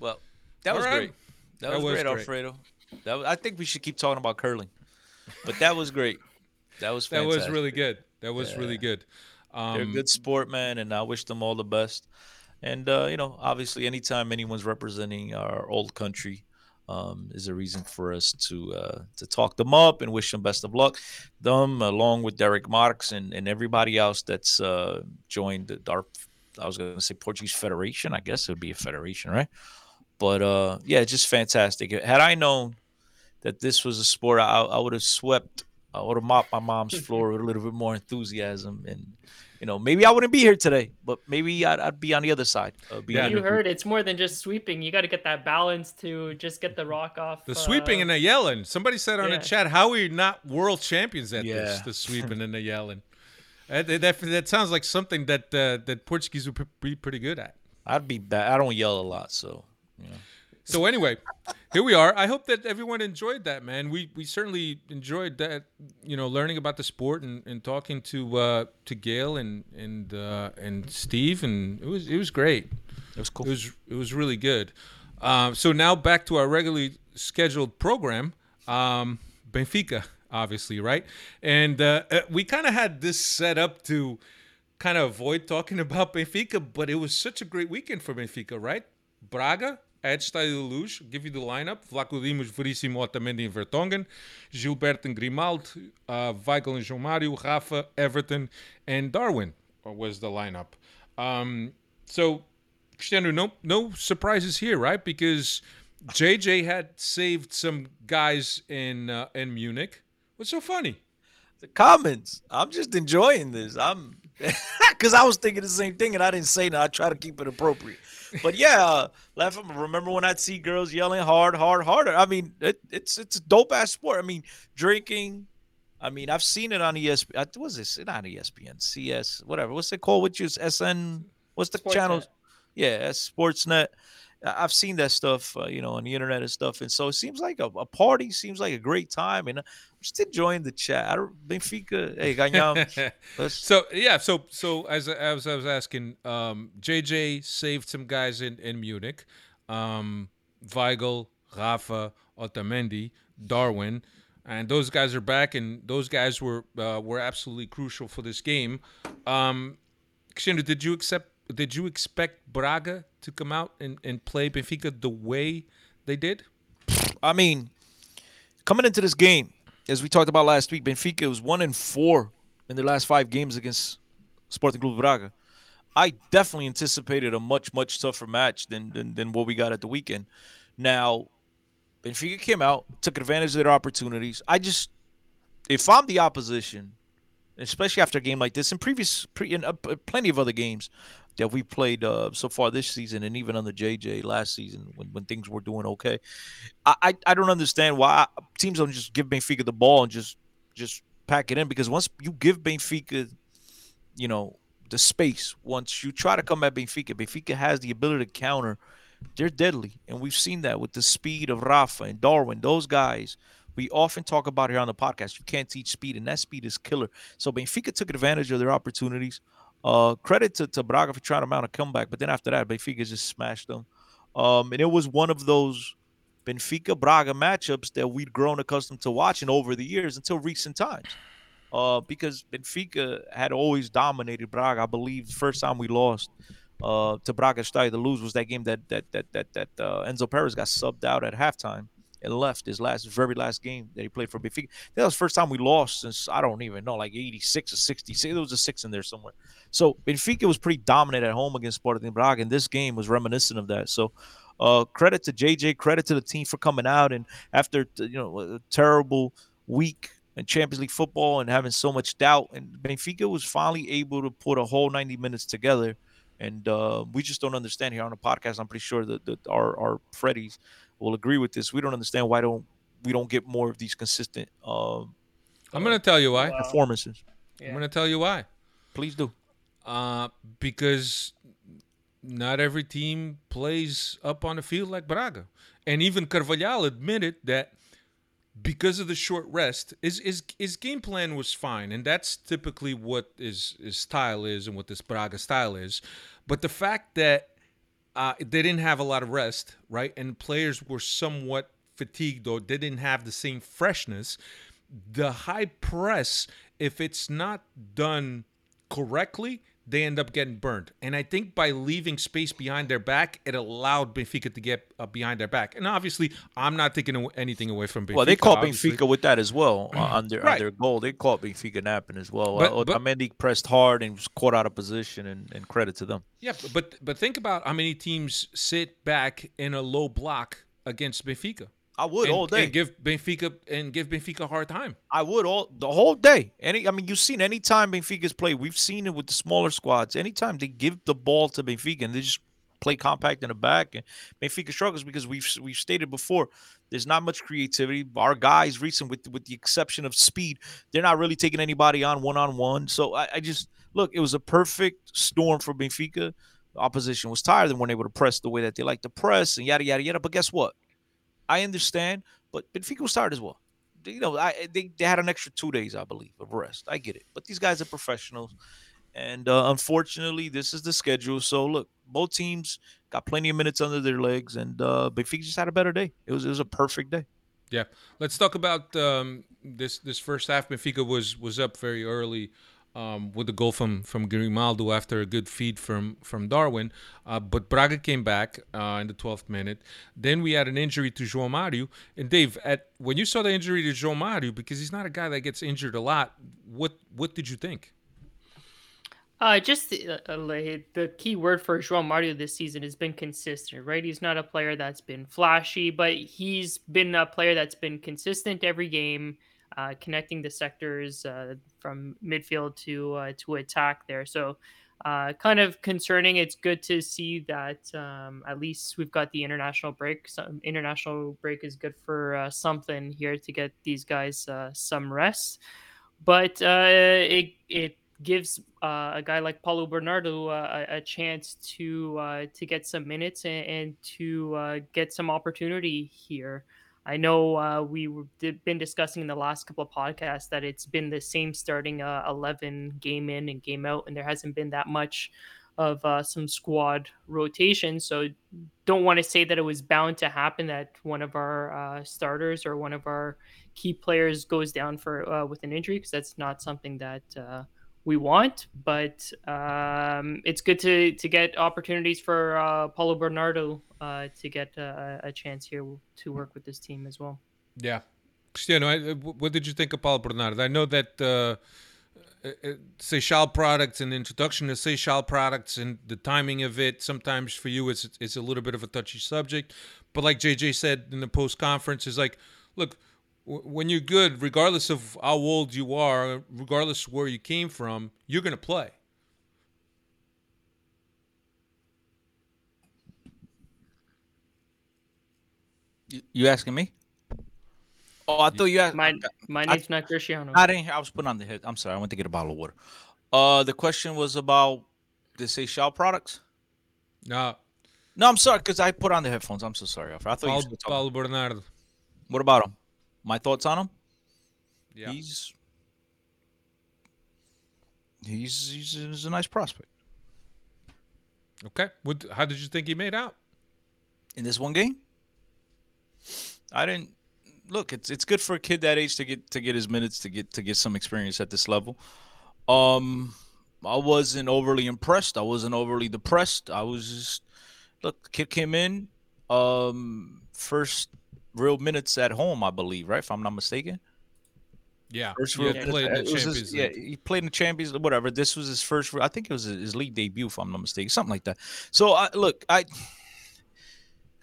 Well, that was All right. great. That, That was, was great, great. Alfredo. That was, I think we should keep talking about curling, but that was great. That was (laughs) That was really good. That was really Yeah. good. They're a Um, good sport, man, and I wish them all the best. And uh, you know, obviously, anytime anyone's representing our old country, um, is a reason for us to uh, to talk them up and wish them best of luck. Them, along with Derek Marks and, and everybody else that's uh, joined the- our, I was going to say Portuguese Federation. I guess it would be a federation, right? But uh, yeah, just fantastic. Had I known that this was a sport, I, I would have swept. I would have mopped my mom's (laughs) floor with a little bit more enthusiasm, and you know, maybe I wouldn't be here today, but maybe I'd, I'd be on the other side. Uh, being in you the group. heard it's more than just sweeping. You got to get that balance to just get the rock off. the sweeping uh, and the yelling. Somebody said on yeah. the chat, "How are you not world champions at this? The (laughs) sweeping and the yelling." That, that, that sounds like something that uh, that Portuguese would p- be pretty good at. I'd be bad. I don't yell a lot, so you know. So anyway, here we are. I hope that everyone enjoyed that, man. We we certainly enjoyed that. You know, learning about the sport and, and talking to uh, to Gail and and uh, and Steve, and it was it was great. It was cool. It was it was really good. Um, so now back to our regularly scheduled program. Um, Benfica, obviously, right? And uh, uh, we kind of had this set up to kind of avoid talking (laughs) about Benfica, but it was such a great weekend for Benfica, right? Braga at Estádio da Luz. Give you the lineup: Vlachodimos, Veríssimo, Otamendi, and Vertonghen, Gilberto Grimaldo, uh, Weigl and João Mário, Rafa, Everton, and Darwin was the lineup. Um, so, Cristiano, no no surprises here, right? Because JJ had saved some guys in uh, in Munich. What's so funny? the comments. I'm just enjoying this. I'm (laughs) because I was thinking the same thing and I didn't say that. I try to keep it appropriate. (laughs) But yeah, laugh. Remember when I'd see girls yelling hard, hard, harder? I mean, it, it's it's a dope ass sport. I mean, drinking. I mean, I've seen it on ESPN. uh, What's this? Not ESPN, CS, whatever. What's it called? Which is SN? What's the channel? Yeah, Sportsnet. I've seen that stuff, uh, you know, on the internet and stuff, and so it seems like a, a party. Seems like a great time, and I'm just enjoying the chat. I don't, Benfica, hey, ganhamos. (laughs) Let's- so yeah, so so as as I was asking, um, JJ saved some guys in in Munich, um, Weigl, Rafa, Otamendi, Darwin, and those guys are back, and those guys were uh, were absolutely crucial for this game. Um, did you accept? Did you expect Braga to come out and, and play Benfica the way they did? I mean, coming into this game, as we talked about last week, Benfica was one in four in their last five games against Sporting Club Braga. I definitely anticipated a much much tougher match than than, than what we got at the weekend. Now, Benfica came out, took advantage of their opportunities. I just, if I'm the opposition, especially after a game like this, and previous, pre, and uh, plenty of other games that we played uh, so far this season, and even under JJ last season when, when things were doing okay, I, I I don't understand why teams don't just give Benfica the ball and just just pack it in because once you give Benfica, you know, the space, once you try to come at Benfica, Benfica has the ability to counter. They're deadly, and we've seen that with the speed of Rafa and Darwin. Those guys we often talk about here on the podcast. You can't teach speed, and that speed is killer. So Benfica took advantage of their opportunities. Uh, credit to, to Braga for trying to mount a comeback, but then after that, Benfica just smashed them. Um, and it was one of those Benfica Braga matchups that we'd grown accustomed to watching over the years until recent times. Uh, because Benfica had always dominated Braga. I believe the first time we lost uh, to Braga Style to lose was that game that that that that that uh, Enzo Perez got subbed out at halftime and left his last very last game that he played for Benfica. That was the first time we lost since I don't even know, like 86 or 66. There was a six in there somewhere. So Benfica was pretty dominant at home against Sporting Braga, and this game was reminiscent of that. So uh, credit to JJ, credit to the team for coming out and after you know a terrible week in Champions League football and having so much doubt, and Benfica was finally able to put a whole 90 minutes together. And uh, we just don't understand here on the podcast. I'm pretty sure that, that our our Freddies will agree with this. We don't understand why don't we don't get more of these consistent. Um, I'm going to tell you why. performances. I'm going to tell you why. Please do. Uh, because not every team plays up on the field like Braga. And even Carvalhal admitted that because of the short rest, his, his his game plan was fine, and that's typically what his his style is and what this Braga style is. But the fact that uh, they didn't have a lot of rest, right, and players were somewhat fatigued or they didn't have the same freshness, the high press, if it's not done correctly, they end up getting burned. And I think by leaving space behind their back, it allowed Benfica to get uh, behind their back. And obviously, I'm not taking anything away from Benfica. Well, they caught obviously. Benfica with that as well uh, (clears throat) on, their, right. on their goal. They caught Benfica napping as well. But, uh, but, Otamendi pressed hard and was caught out of position, and, and credit to them. Yeah, but but think about how many teams sit back in a low block against Benfica. I would and, all day. And give Benfica and give Benfica a hard time. I would all the whole day. Any I mean you've seen any time Benfica's played, we've seen it with the smaller squads. Anytime they give the ball to Benfica and they just play compact in the back and Benfica struggles because we've we've stated before there's not much creativity. Our guys recent with with the exception of speed, they're not really taking anybody on one on one. So I, I just look, it was a perfect storm for Benfica. The opposition was tired and weren't able to press the way that they like to press and yada yada yada. But guess what? I understand, but Benfica was tired as well. You know, I, they, they had an extra two days, I believe, of rest. I get it, but these guys are professionals, and uh, unfortunately, this is the schedule. So look, both teams got plenty of minutes under their legs, and uh, Benfica just had a better day. It was it was a perfect day. Yeah, let's talk about um, this this first half. Benfica was was up very early um, with the goal from from Grimaldo after a good feed from from Darwin. Uh, but Braga came back uh, in the 12th minute. Then we had an injury to João Mario. And Dave, at when you saw the injury to João Mario, because he's not a guy that gets injured a lot, what what did you think? Uh, just the, uh, the key word for João Mario this season has been consistent, right? He's not a player that's been flashy, but he's been a player that's been consistent every game uh, connecting the sectors uh, from midfield to uh, to attack there. So uh, kind of concerning. It's good to see that um, at least we've got the international break. Some international break is good for uh, something here to get these guys uh, some rest. But it it gives a guy like Paulo Bernardo a, a, chance to to get some minutes and, and to get some opportunity here. I know uh, we have been discussing in the last couple of podcasts that it's been the same starting uh, 11 game in and game out, and there hasn't been that much of uh, some squad rotation. So don't want to say that it was bound to happen that one of our uh, starters or one of our key players goes down for uh, with an injury because that's not something that uh, we want, but um, it's good to to get opportunities for uh, Paulo Bernardo uh, to get a, a, chance here to work with this team as well. Yeah, Cristiano, I, what did you think of Paulo Bernardo? I know that uh, uh, uh products and introduction to Seixal products and the timing of it. Sometimes for you, is it's a little bit of a touchy subject, but like JJ said in the post conference, is like, look when you're good, regardless of how old you are, regardless where you came from, you're going to play. You asking me? Oh, I thought you asked. My my name's I, not Cristiano. I didn't. I was putting on the head. I'm sorry. I went to get a bottle of water. Uh, the question was about the Seixal products. No. No, I'm sorry because I put on the headphones. I'm so sorry. I thought Paul, you Paulo Bernardo. What about him? My thoughts on him? Yeah. He's he's he's, he's a nice prospect. Okay. What? How did you think he made out in this one game? I didn't look. It's it's good for a kid that age to get to get his minutes to get to get some experience at this level. Um, I wasn't overly impressed. I wasn't overly depressed. I was just look. Kid came in. Um, first real minutes at home, I believe, right? If I'm not mistaken. Yeah, first real yeah, played in the Champions his, League. Yeah, he played in the Champions League. Whatever. This was his first. I think it was his league debut, if I'm not mistaken, something like that. So, I, look, I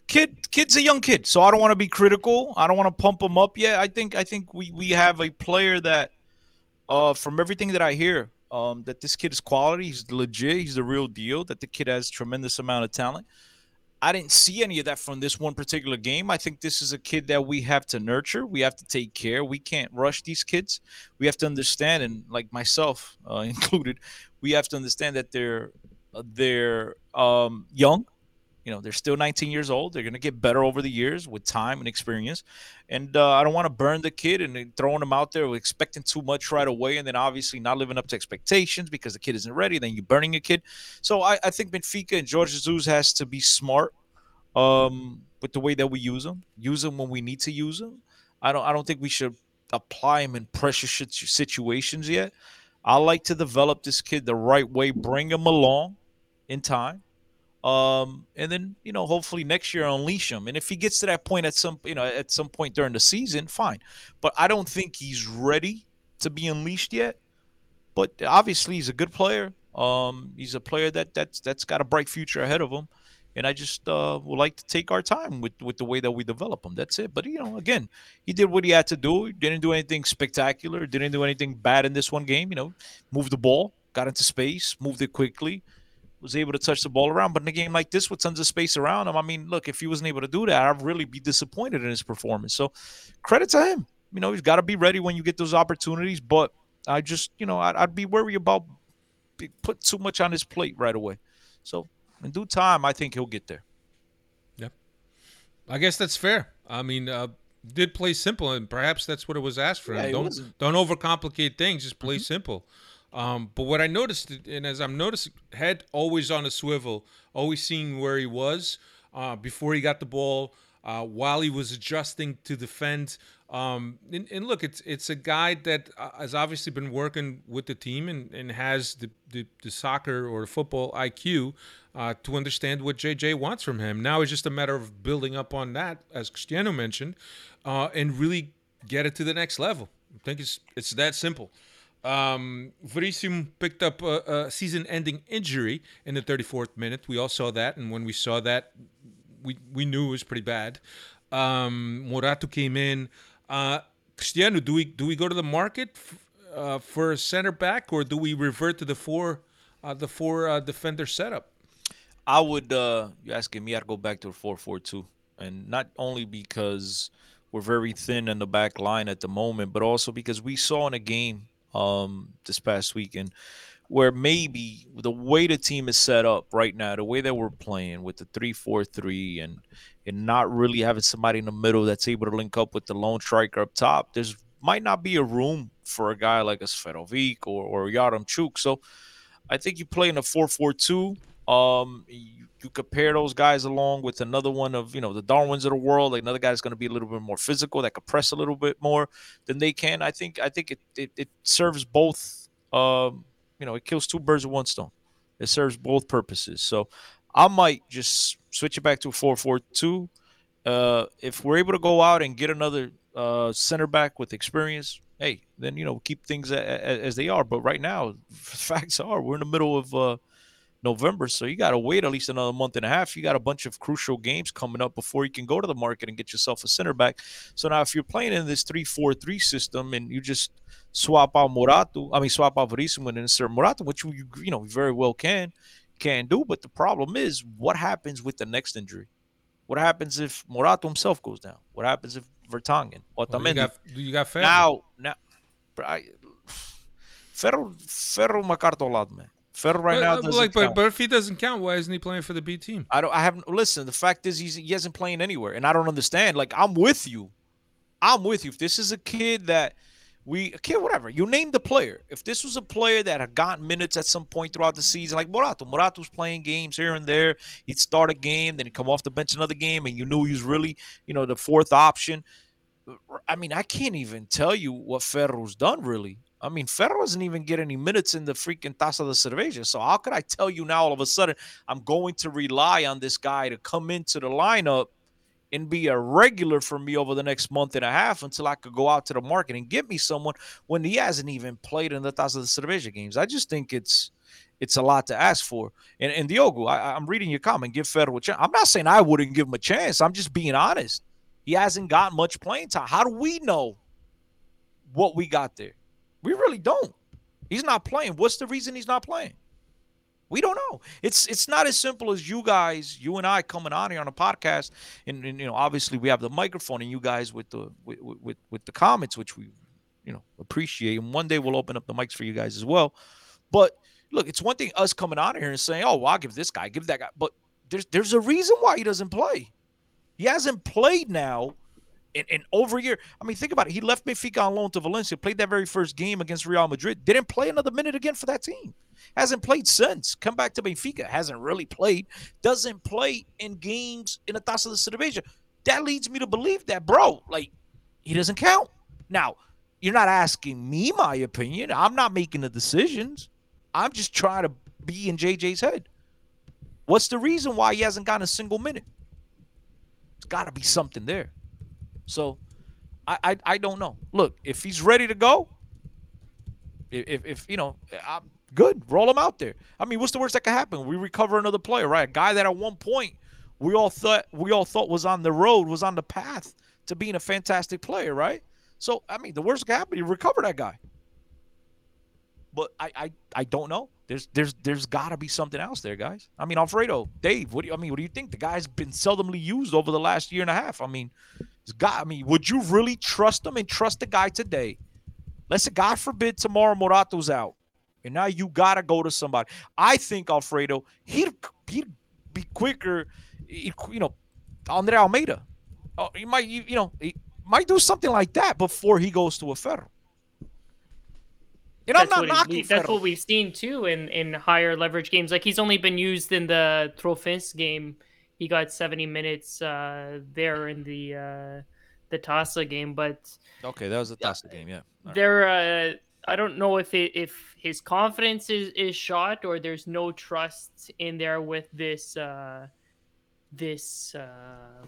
kid, kid's a young kid, so I don't want to be critical. I don't want to pump him up yet. I think, I think we we have a player that, uh, from everything that I hear, um, that this kid is quality. He's legit. He's the real deal. That the kid has tremendous amount of talent. I didn't see any of that from this one particular game. I think this is a kid that we have to nurture. We have to take care. We can't rush these kids. We have to understand, and like myself uh, (laughs) included, we have to understand that they're they're um, young, You know, they're still 19 years old. They're going to get better over the years with time and experience. And uh, I don't want to burn the kid and throwing him out there expecting too much right away, and then obviously not living up to expectations because the kid isn't ready. Then you're burning a kid. So I, I think Benfica and Jorge Jesus has to be smart um, with the way that we use them. Use them when we need to use them. I don't. I don't think we should apply them in pressure situations yet. I like to develop this kid the right way, bring him along in time. Um, and then you know, hopefully next year unleash him. And if he gets to that point at some you know at some point during the season, fine. But I don't think he's ready to be unleashed yet. But obviously, he's a good player. Um, he's a player that that's that's got a bright future ahead of him and I just uh, would like to take our time with with the way that we develop him. That's it. But you know, again, he did what he had to do. He didn't do anything spectacular. Didn't do anything bad in this one game. You know, moved the ball, got into space, moved it quickly, was able to touch the ball around. But in a game like this with tons of space around him, I mean, look, if he wasn't able to do that, I'd really be disappointed in his performance. So, credit to him. You know, he's got to be ready when you get those opportunities. But I just, you know, I'd, I'd be worried about put too much on his plate right away. So in due time, I think he'll get there. Yeah, I guess that's fair. I mean, uh, did play simple, and perhaps that's what it was asked for him. don't don't overcomplicate things. Just play mm-hmm. simple. Um, but what I noticed, and as I'm noticing, head always on a swivel, always seeing where he was uh, before he got the ball, uh, while he was adjusting to defend. Um, and, and, look, it's it's a guy that uh, has obviously been working with the team and, and has the, the, the soccer or football IQ uh, to understand what JJ wants from him. Now it's just a matter of building up on that, as Cristiano mentioned, uh, and really get it to the next level. I think it's it's that simple. Um, picked up a, a season-ending injury in the 34th minute. We all saw that, and when we saw that, we we knew it was pretty bad. Um, Morato came in. Uh, Cristiano, do we do we go to the market f- uh, for a center back, or do we revert to the four uh, the four uh, defender setup? I would. Uh, you asking me? I'd go back to a four four two, and not only because we're very thin in the back line at the moment, but also because we saw in a game um, this past weekend where maybe the way the team is set up right now, the way that we're playing with the three four three and and not really having somebody in the middle that's able to link up with the lone striker up top, there's might not be a room for a guy like a Seferovic or, or Yaremchuk. So I think you play in a 4 4 2. Um, you, you, compare those guys along with another one of, you know, the Darwins of the world, like another guy's going to be a little bit more physical, that could press a little bit more than they can. I think, I think it, it, it serves both, um, you know, it kills two birds with one stone. It serves both purposes. So I might just switch it back to a 4 4 2. Uh, if we're able to go out and get another uh, center back with experience, hey, then, you know, keep things a, a, as they are. But right now, (laughs) facts are we're in the middle of uh, November. So you got to wait at least another month and a half. You got a bunch of crucial games coming up before you can go to the market and get yourself a center back. So now, if you're playing in this 3 4 3 system and you just swap out Morato, I mean, swap out Veríssimo and insert Morato, which you, you know, very well can can do. But the problem is, what happens with the next injury? What happens if Morato himself goes down? What happens if Vertonghen? Otamendi? Well, you got, you got Ferro. Now, now, I, Ferro, Ferro uma man. Ferro right but, now uh, doesn't like, but, but if he doesn't count, why isn't he playing for the B team? I don't. I haven't. Listen, the fact is, he's he hasn't playing anywhere, and I don't understand. Like, I'm with you. I'm with you. If this is a kid that we a kid, whatever. You name the player. If this was a player that had gotten minutes at some point throughout the season, like Morato, Morato's playing games here and there. He'd start a game, then he'd come off the bench another game, and you knew he was really, you know, the fourth option. I mean, I can't even tell you what Ferro's done really. I mean, Ferro doesn't even get any minutes in the freaking Taça de Cerveja. So how could I tell you now all of a sudden I'm going to rely on this guy to come into the lineup and be a regular for me over the next month and a half until I could go out to the market and get me someone when he hasn't even played in the Taça de Cerveja games. I just think it's it's a lot to ask for. And, and Diogo, I, am reading your comment. Give Federer a chance. I'm not saying I wouldn't give him a chance. I'm just being honest. He hasn't got much playing time. How do we know what we got there? We really don't. He's not playing. What's the reason he's not playing? We don't know. It's it's not as simple as you guys, you and I coming on here on a podcast, and, and you know, obviously we have the microphone, and you guys with the with, with with the comments, which we you know appreciate. And one day we'll open up the mics for you guys as well. But look, it's one thing us coming on here and saying, "Oh, well, I'll give this guy, give that guy," but there's there's a reason why he doesn't play. He hasn't played now in over a year. I mean, think about it. He left Benfica on loan to Valencia, played that very first game against Real Madrid, didn't play another minute again for that team. Hasn't played since. Come back to Benfica, hasn't really played. Doesn't play in games in a Taça da Cerveja. That leads me to believe that, bro, like he doesn't count. Now, you're not asking me my opinion. I'm not making the decisions. I'm just trying to be in JJ's head. What's the reason why he hasn't gotten a single minute? It's got to be something there. So, I, I I don't know. Look, if he's ready to go, if if you know, I'm good. Roll him out there. I mean, what's the worst that could happen? We recover another player, right? A guy that at one point we all thought we all thought was on the road, was on the path to being a fantastic player, right? So I mean, the worst that could happen, you recover that guy. But I I I don't know. There's there's there's got to be something else there, guys. I mean, Alfredo, Dave, what do you, I mean? What do you think? The guy's been seldomly used over the last year and a half. I mean, got. I mean, would you really trust him and trust the guy today? Let's say, God forbid, tomorrow Morato's out, and now you gotta go to somebody. I think Alfredo, he'd he'd be quicker. He'd, you know, Andre Almeida. Oh, he might you, you know he might do something like that before he goes to a federal. And I'm not knocking. that's what we've seen too in in higher leverage games. Like he's only been used in the Trofense game. He got 70 minutes uh, there in the uh, the Taça game, but okay, that was the Taça game. Yeah, right. there. Uh, I don't know if it, if his confidence is is shot or there's no trust in there with this uh, this. Uh,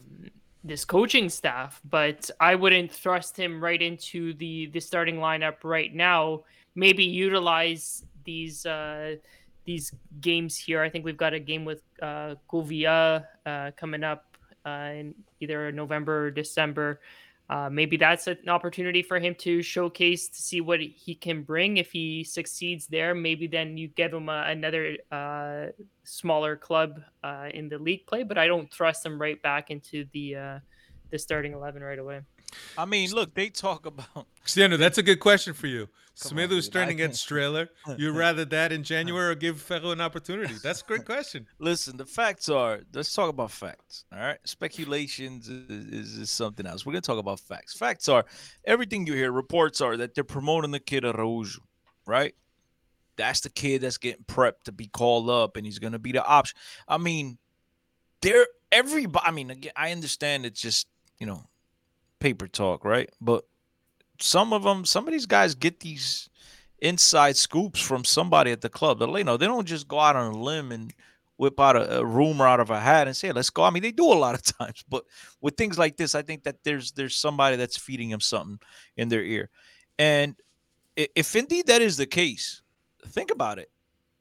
this coaching staff, but I wouldn't thrust him right into the the starting lineup right now maybe utilize these uh, these games here. I think we've got a game with uh, uh, coming up uh, in either November or December. Uh, maybe that's an opportunity for him to showcase to see what he can bring. If he succeeds there, maybe then you give him a, another uh, smaller club uh, in the league play. But I don't thrust him right back into the uh, the starting eleven right away. I mean, look, they talk about. (laughs) Cristiano, that's a good question for you. Smith was turning against Strehler. (laughs) You'd rather that in January or give Ferro an opportunity? That's a great question. (laughs) Listen, the facts are. Let's talk about facts. All right, speculations is, is, is something else. We're gonna talk about facts. Facts are everything you hear. Reports are that they're promoting the kid Araujo, right? That's the kid that's getting prepped to be called up, and he's gonna be the option. I mean, they're everybody. I mean, again, I understand it's just you know paper talk, right? But some of them, some of these guys get these inside scoops from somebody at the club. They, you know, they don't just go out on a limb and whip out a, a, rumor out of a hat and say, "Let's go." I mean, they do a lot of (laughs) times, but with things like this, I think that there's there's somebody that's feeding them something in their ear, and if indeed that is the case, think about it.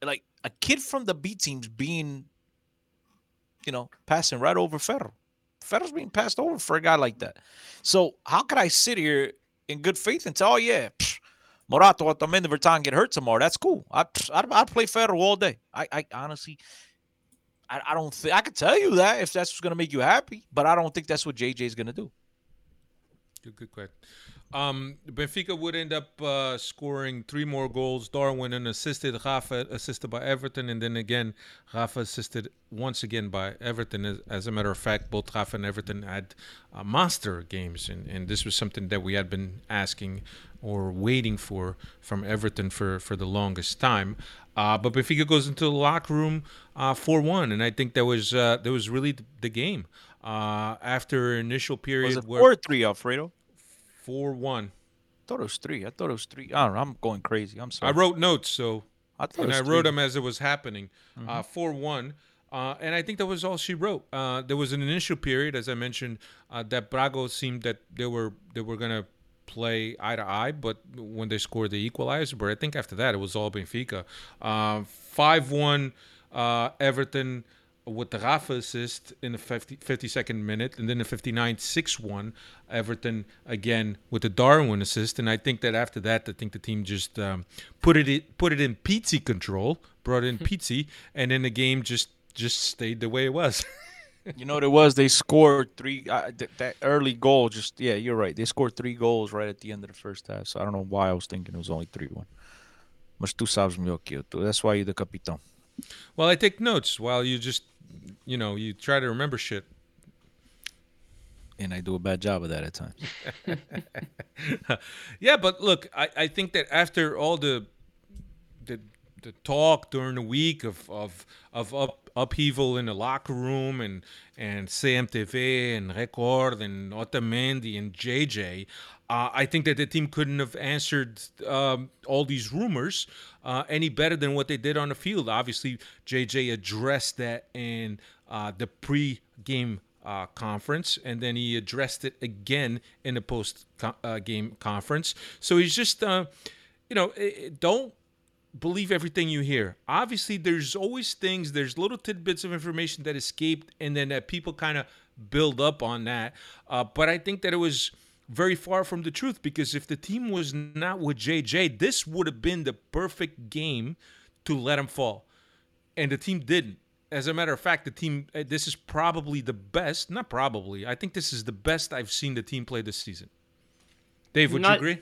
Like a kid from the B teams being, you know, passing right over Ferro. Ferro's being passed over for a guy like that. So how could I sit here in good faith and say, oh, yeah, psh, Morato at the end of her time get hurt tomorrow. That's cool. I, I'd, I'd play Ferro all day. I, I honestly, I, I don't think I could tell you that if that's what's going to make you happy, but I don't think that's what JJ is going to do. Good, good question. Um, Benfica would end up uh, scoring three more goals. Darwin and assisted, Rafa assisted by Everton, and then again, Rafa assisted once again by Everton. As, as a matter of fact, both Rafa and Everton had uh, master games, and, and this was something that we had been asking or waiting for from Everton for, for the longest time. Uh, but Benfica goes into the locker room uh, four one, and I think that was uh, that was really the game. Uh, after initial period, was it four three, Alfredo? Four one. I thought it was three. I thought it was three. I don't know. I'm going crazy. I'm sorry. I wrote notes, so I and I wrote them as it was happening. Mm-hmm. Uh, four one. Uh, and I think that was all she wrote. Uh, there was an initial period, as I mentioned, uh, that Braga seemed that they were they were gonna play eye to eye, but when they scored the equalizer, but I think after that it was all Benfica. Uh, five one, uh, Everton with the Rafa assist in the 50, 52nd minute, and then the 59 6 1, Everton again with the Darwin assist. And I think that after that, I think the team just um, put it put it in Pizzi control, brought in (laughs) Pizzi, and then the game just just stayed the way it was. (laughs) you know what it was? They scored three. Uh, th- that early goal, just yeah, you're right. They scored three goals right at the end of the first half. So I don't know why I was thinking it was only three one. Mas tu sabes melhor que eu. That's why you're the capitão. Well, I take notes while you just you know you try to remember shit. And I do a bad job of that at times. (laughs) yeah, but look, I, I think that after all the the the talk during the week of of of up, upheaval in the locker room and and CMTV and Record and Otamendi and JJ, uh, I think that the team couldn't have answered um, all these rumors uh, any better than what they did on the field. Obviously, JJ addressed that in uh, the pre-game uh, conference, and then he addressed it again in the post-game uh, conference. So he's just, uh, you know, don't believe everything you hear. Obviously, there's always things, there's little tidbits of information that escaped, and then that people kind of build up on that. Uh, but I think that it was very far from the truth because if the team was not with JJ, this would have been the perfect game to let him fall. And the team didn't. As a matter of fact, the team, uh, this is probably the best, not probably, I think this is the best I've seen the team play this season. Dave, would not, you agree?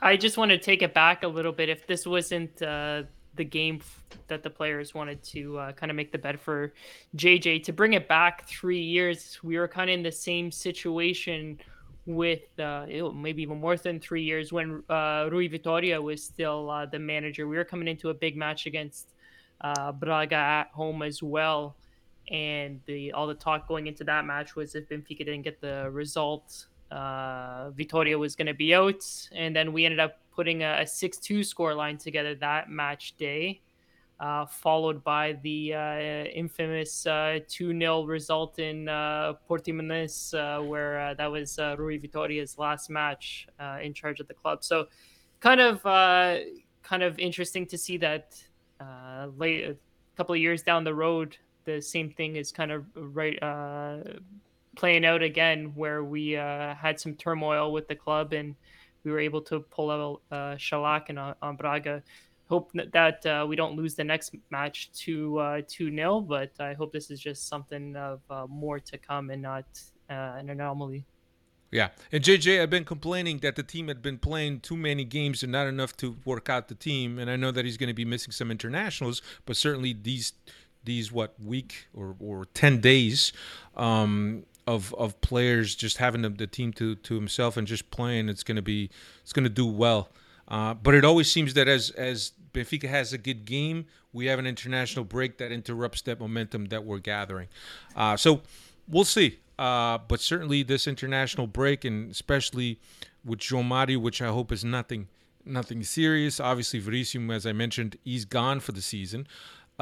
I just want to take it back a little bit. If this wasn't uh, the game that the players wanted to uh, kind of make the bed for JJ, to bring it back three years, we were kind of in the same situation with uh, maybe even more than three years when uh, Rui Vitoria was still uh, the manager. We were coming into a big match against uh, Braga at home as well. And the all the talk going into that match was if Benfica didn't get the result, uh, Vitoria was going to be out, and then we ended up putting a, a 6-2 score line together that match day, uh, followed by the uh, infamous 2-0 uh, result in uh, Portimonense, uh, where that was Rui Vitoria's last match in charge of the club. So, kind of, kind of interesting to see that late a couple of years down the road, the same thing is kind of right playing out again, where we uh, had some turmoil with the club and we were able to pull out uh, Shellac and uh, on Braga. Hope that uh, we don't lose the next match to uh, two 0 but I hope this is just something of uh, more to come and not uh, an anomaly. Yeah, and JJ, I've been complaining that the team had been playing too many games and not enough to work out the team. And I know that he's going to be missing some internationals, but certainly these these what week or or ten days um, of of players just having the, the team to to himself and just playing, it's gonna be it's gonna do well. Uh, but it always seems that as as Benfica has a good game, we have an international break that interrupts that momentum that we're gathering. Uh, so we'll see. Uh, but certainly this international break, and especially with João Mario, which I hope is nothing nothing serious. Obviously, Verissimo, as I mentioned, he's gone for the season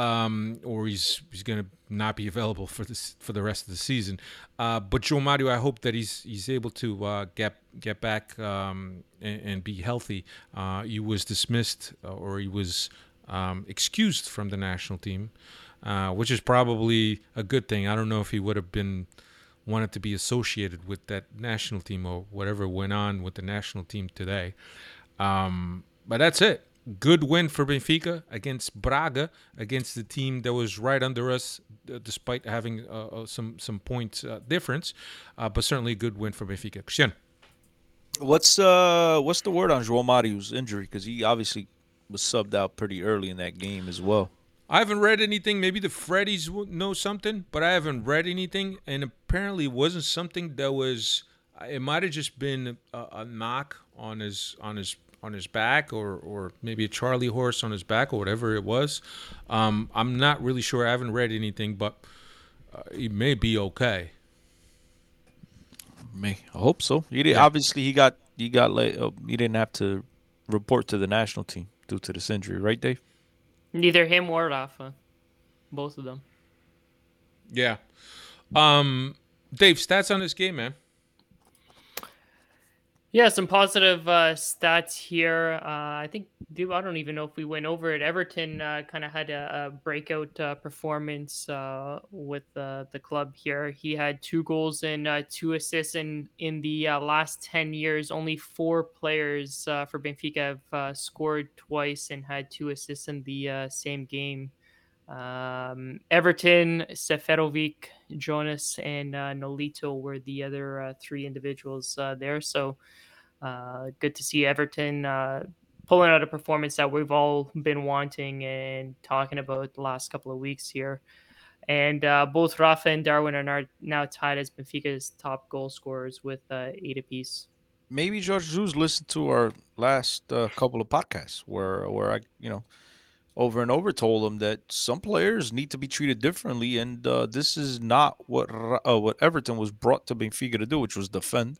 um, or he's he's going to not be available for this for the rest of the season. Uh, but João Mario, I hope that he's he's able to uh, get get back um, and, and, be healthy. Uh, he was dismissed uh, or he was um, excused from the national team, uh, which is probably a good thing. I don't know if he would have been wanted to be associated with that national team or whatever went on with the national team today. Um, but that's it good win for Benfica against Braga, against the team that was right under us, uh, despite having uh, uh some some points uh, difference. Uh, but certainly a good win for Benfica. Christian, what's uh what's the word on João Mario's injury? Because he obviously was subbed out pretty early in that game as well. I haven't read anything. Maybe the Freddies know something, but I haven't read anything. And apparently, it wasn't something that was. It might have just been a, a knock on his on his on his back or or maybe a Charlie horse on his back or whatever it was. Um, I'm not really sure. I haven't read anything, but uh, he may be okay. May I hope so. He did, yeah. obviously he got he got late. Uh, he didn't have to report to the national team due to this injury, right, Dave? Neither him or Rafa, both of them. Yeah. Um, Dave, stats on this game, man. Yeah, some positive uh, stats here. Uh, I think, dude, I don't even know if we went over it. Everton uh, kind of had a, a breakout uh, performance uh, with the club here. He had two goals and uh, two assists, and in the last 10 years, only four players for Benfica have scored twice and had two assists in the same game. Um, Everton, Seferovic, Jonas, and uh, Nolito were the other uh, three individuals uh, there. So uh, good to see Everton uh, pulling out a performance that we've all been wanting and talking about the last couple of weeks here. And uh, both Rafa and Darwin are now tied as Benfica's top goal scorers with eight apiece. Maybe Jorge Jesus listened to our last couple of podcasts where where I you know over and over told him that some players need to be treated differently, and uh, this is not what uh, what Everton was brought to Benfica to do, which was defend.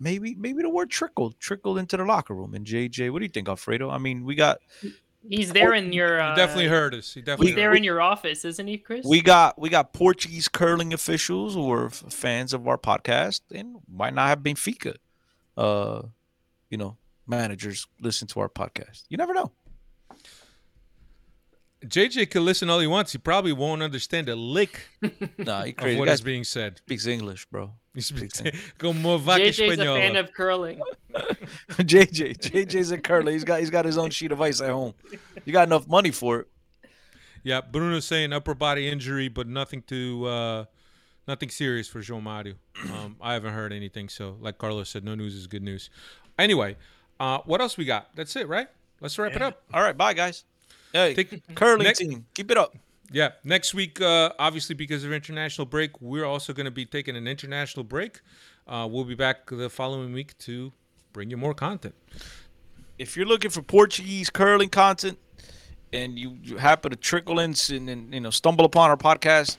Maybe maybe the word trickled trickled into the locker room. And JJ, what do you think, Alfredo? I mean, we got He's there in your. Uh, he definitely heard us. He definitely. He's there in your office, isn't he, Chris? We got we got Portuguese curling officials who are fans of our podcast, and why not have Benfica, uh, you know, managers listen to our podcast? You never know. JJ can listen all he wants. He probably won't understand a lick (laughs) nah, he of what is being said. Speaks English, bro. He speaks (laughs) como vaca JJ's a fan of curling. (laughs) JJ, JJ's a curler. He's got he's got his own sheet of ice at home. You got enough money for it. Yeah, Bruno's saying upper body injury, but nothing to uh, nothing serious for João Mario. (clears throat) Um, I haven't heard anything. So, like Carlos said, no news is good news. Anyway, uh, what else we got? That's it, right? Let's wrap it up. All right, bye guys. Hey, Take- curling next- team, keep it up. Yeah, next week, uh, obviously because of international break, we're also going to be taking an international break. Uh, we'll be back the following week to bring you more content. If you're looking for Portuguese curling content, and you, you happen to trickle in and, and you know stumble upon our podcast,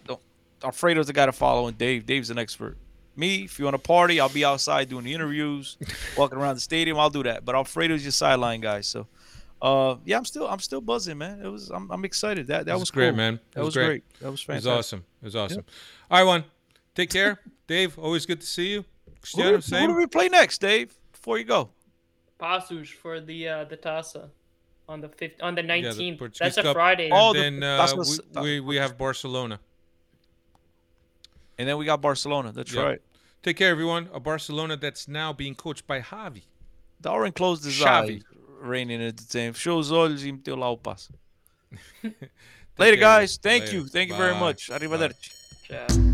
Alfredo's the guy to follow, and Dave, Dave's an expert. Me, if you want to party, I'll be outside doing the interviews, (laughs) walking around the stadium. I'll do that. But Alfredo's your sideline guy, so. Uh, yeah, I'm still I'm still buzzing, man. It was I'm, I'm excited. That that It was, great, cool. man. It That was, great. That was fantastic. It was awesome. It was awesome. All right, one. Take care, (laughs) Dave. Always good to see you. Who, Cristiano, do- who do we play next, Dave? Before you go, Paços for the uh, the Taça on the fifth on the nineteenth. the Portuguese That's a Cup. Friday. Oh, And the- then uh, that's we, we we have Barcelona. and then we got Barcelona. That's Yeah. right. Take care, everyone. A Barcelona that's now being coached by Javi. Darwin closed his Xavi. eyes, the time. Fechou os olhos e meteu lá o passo. (laughs) Later, guys. Thank Later. you. Thank you very Bye. much. Bye. Arrivederci. Ciao.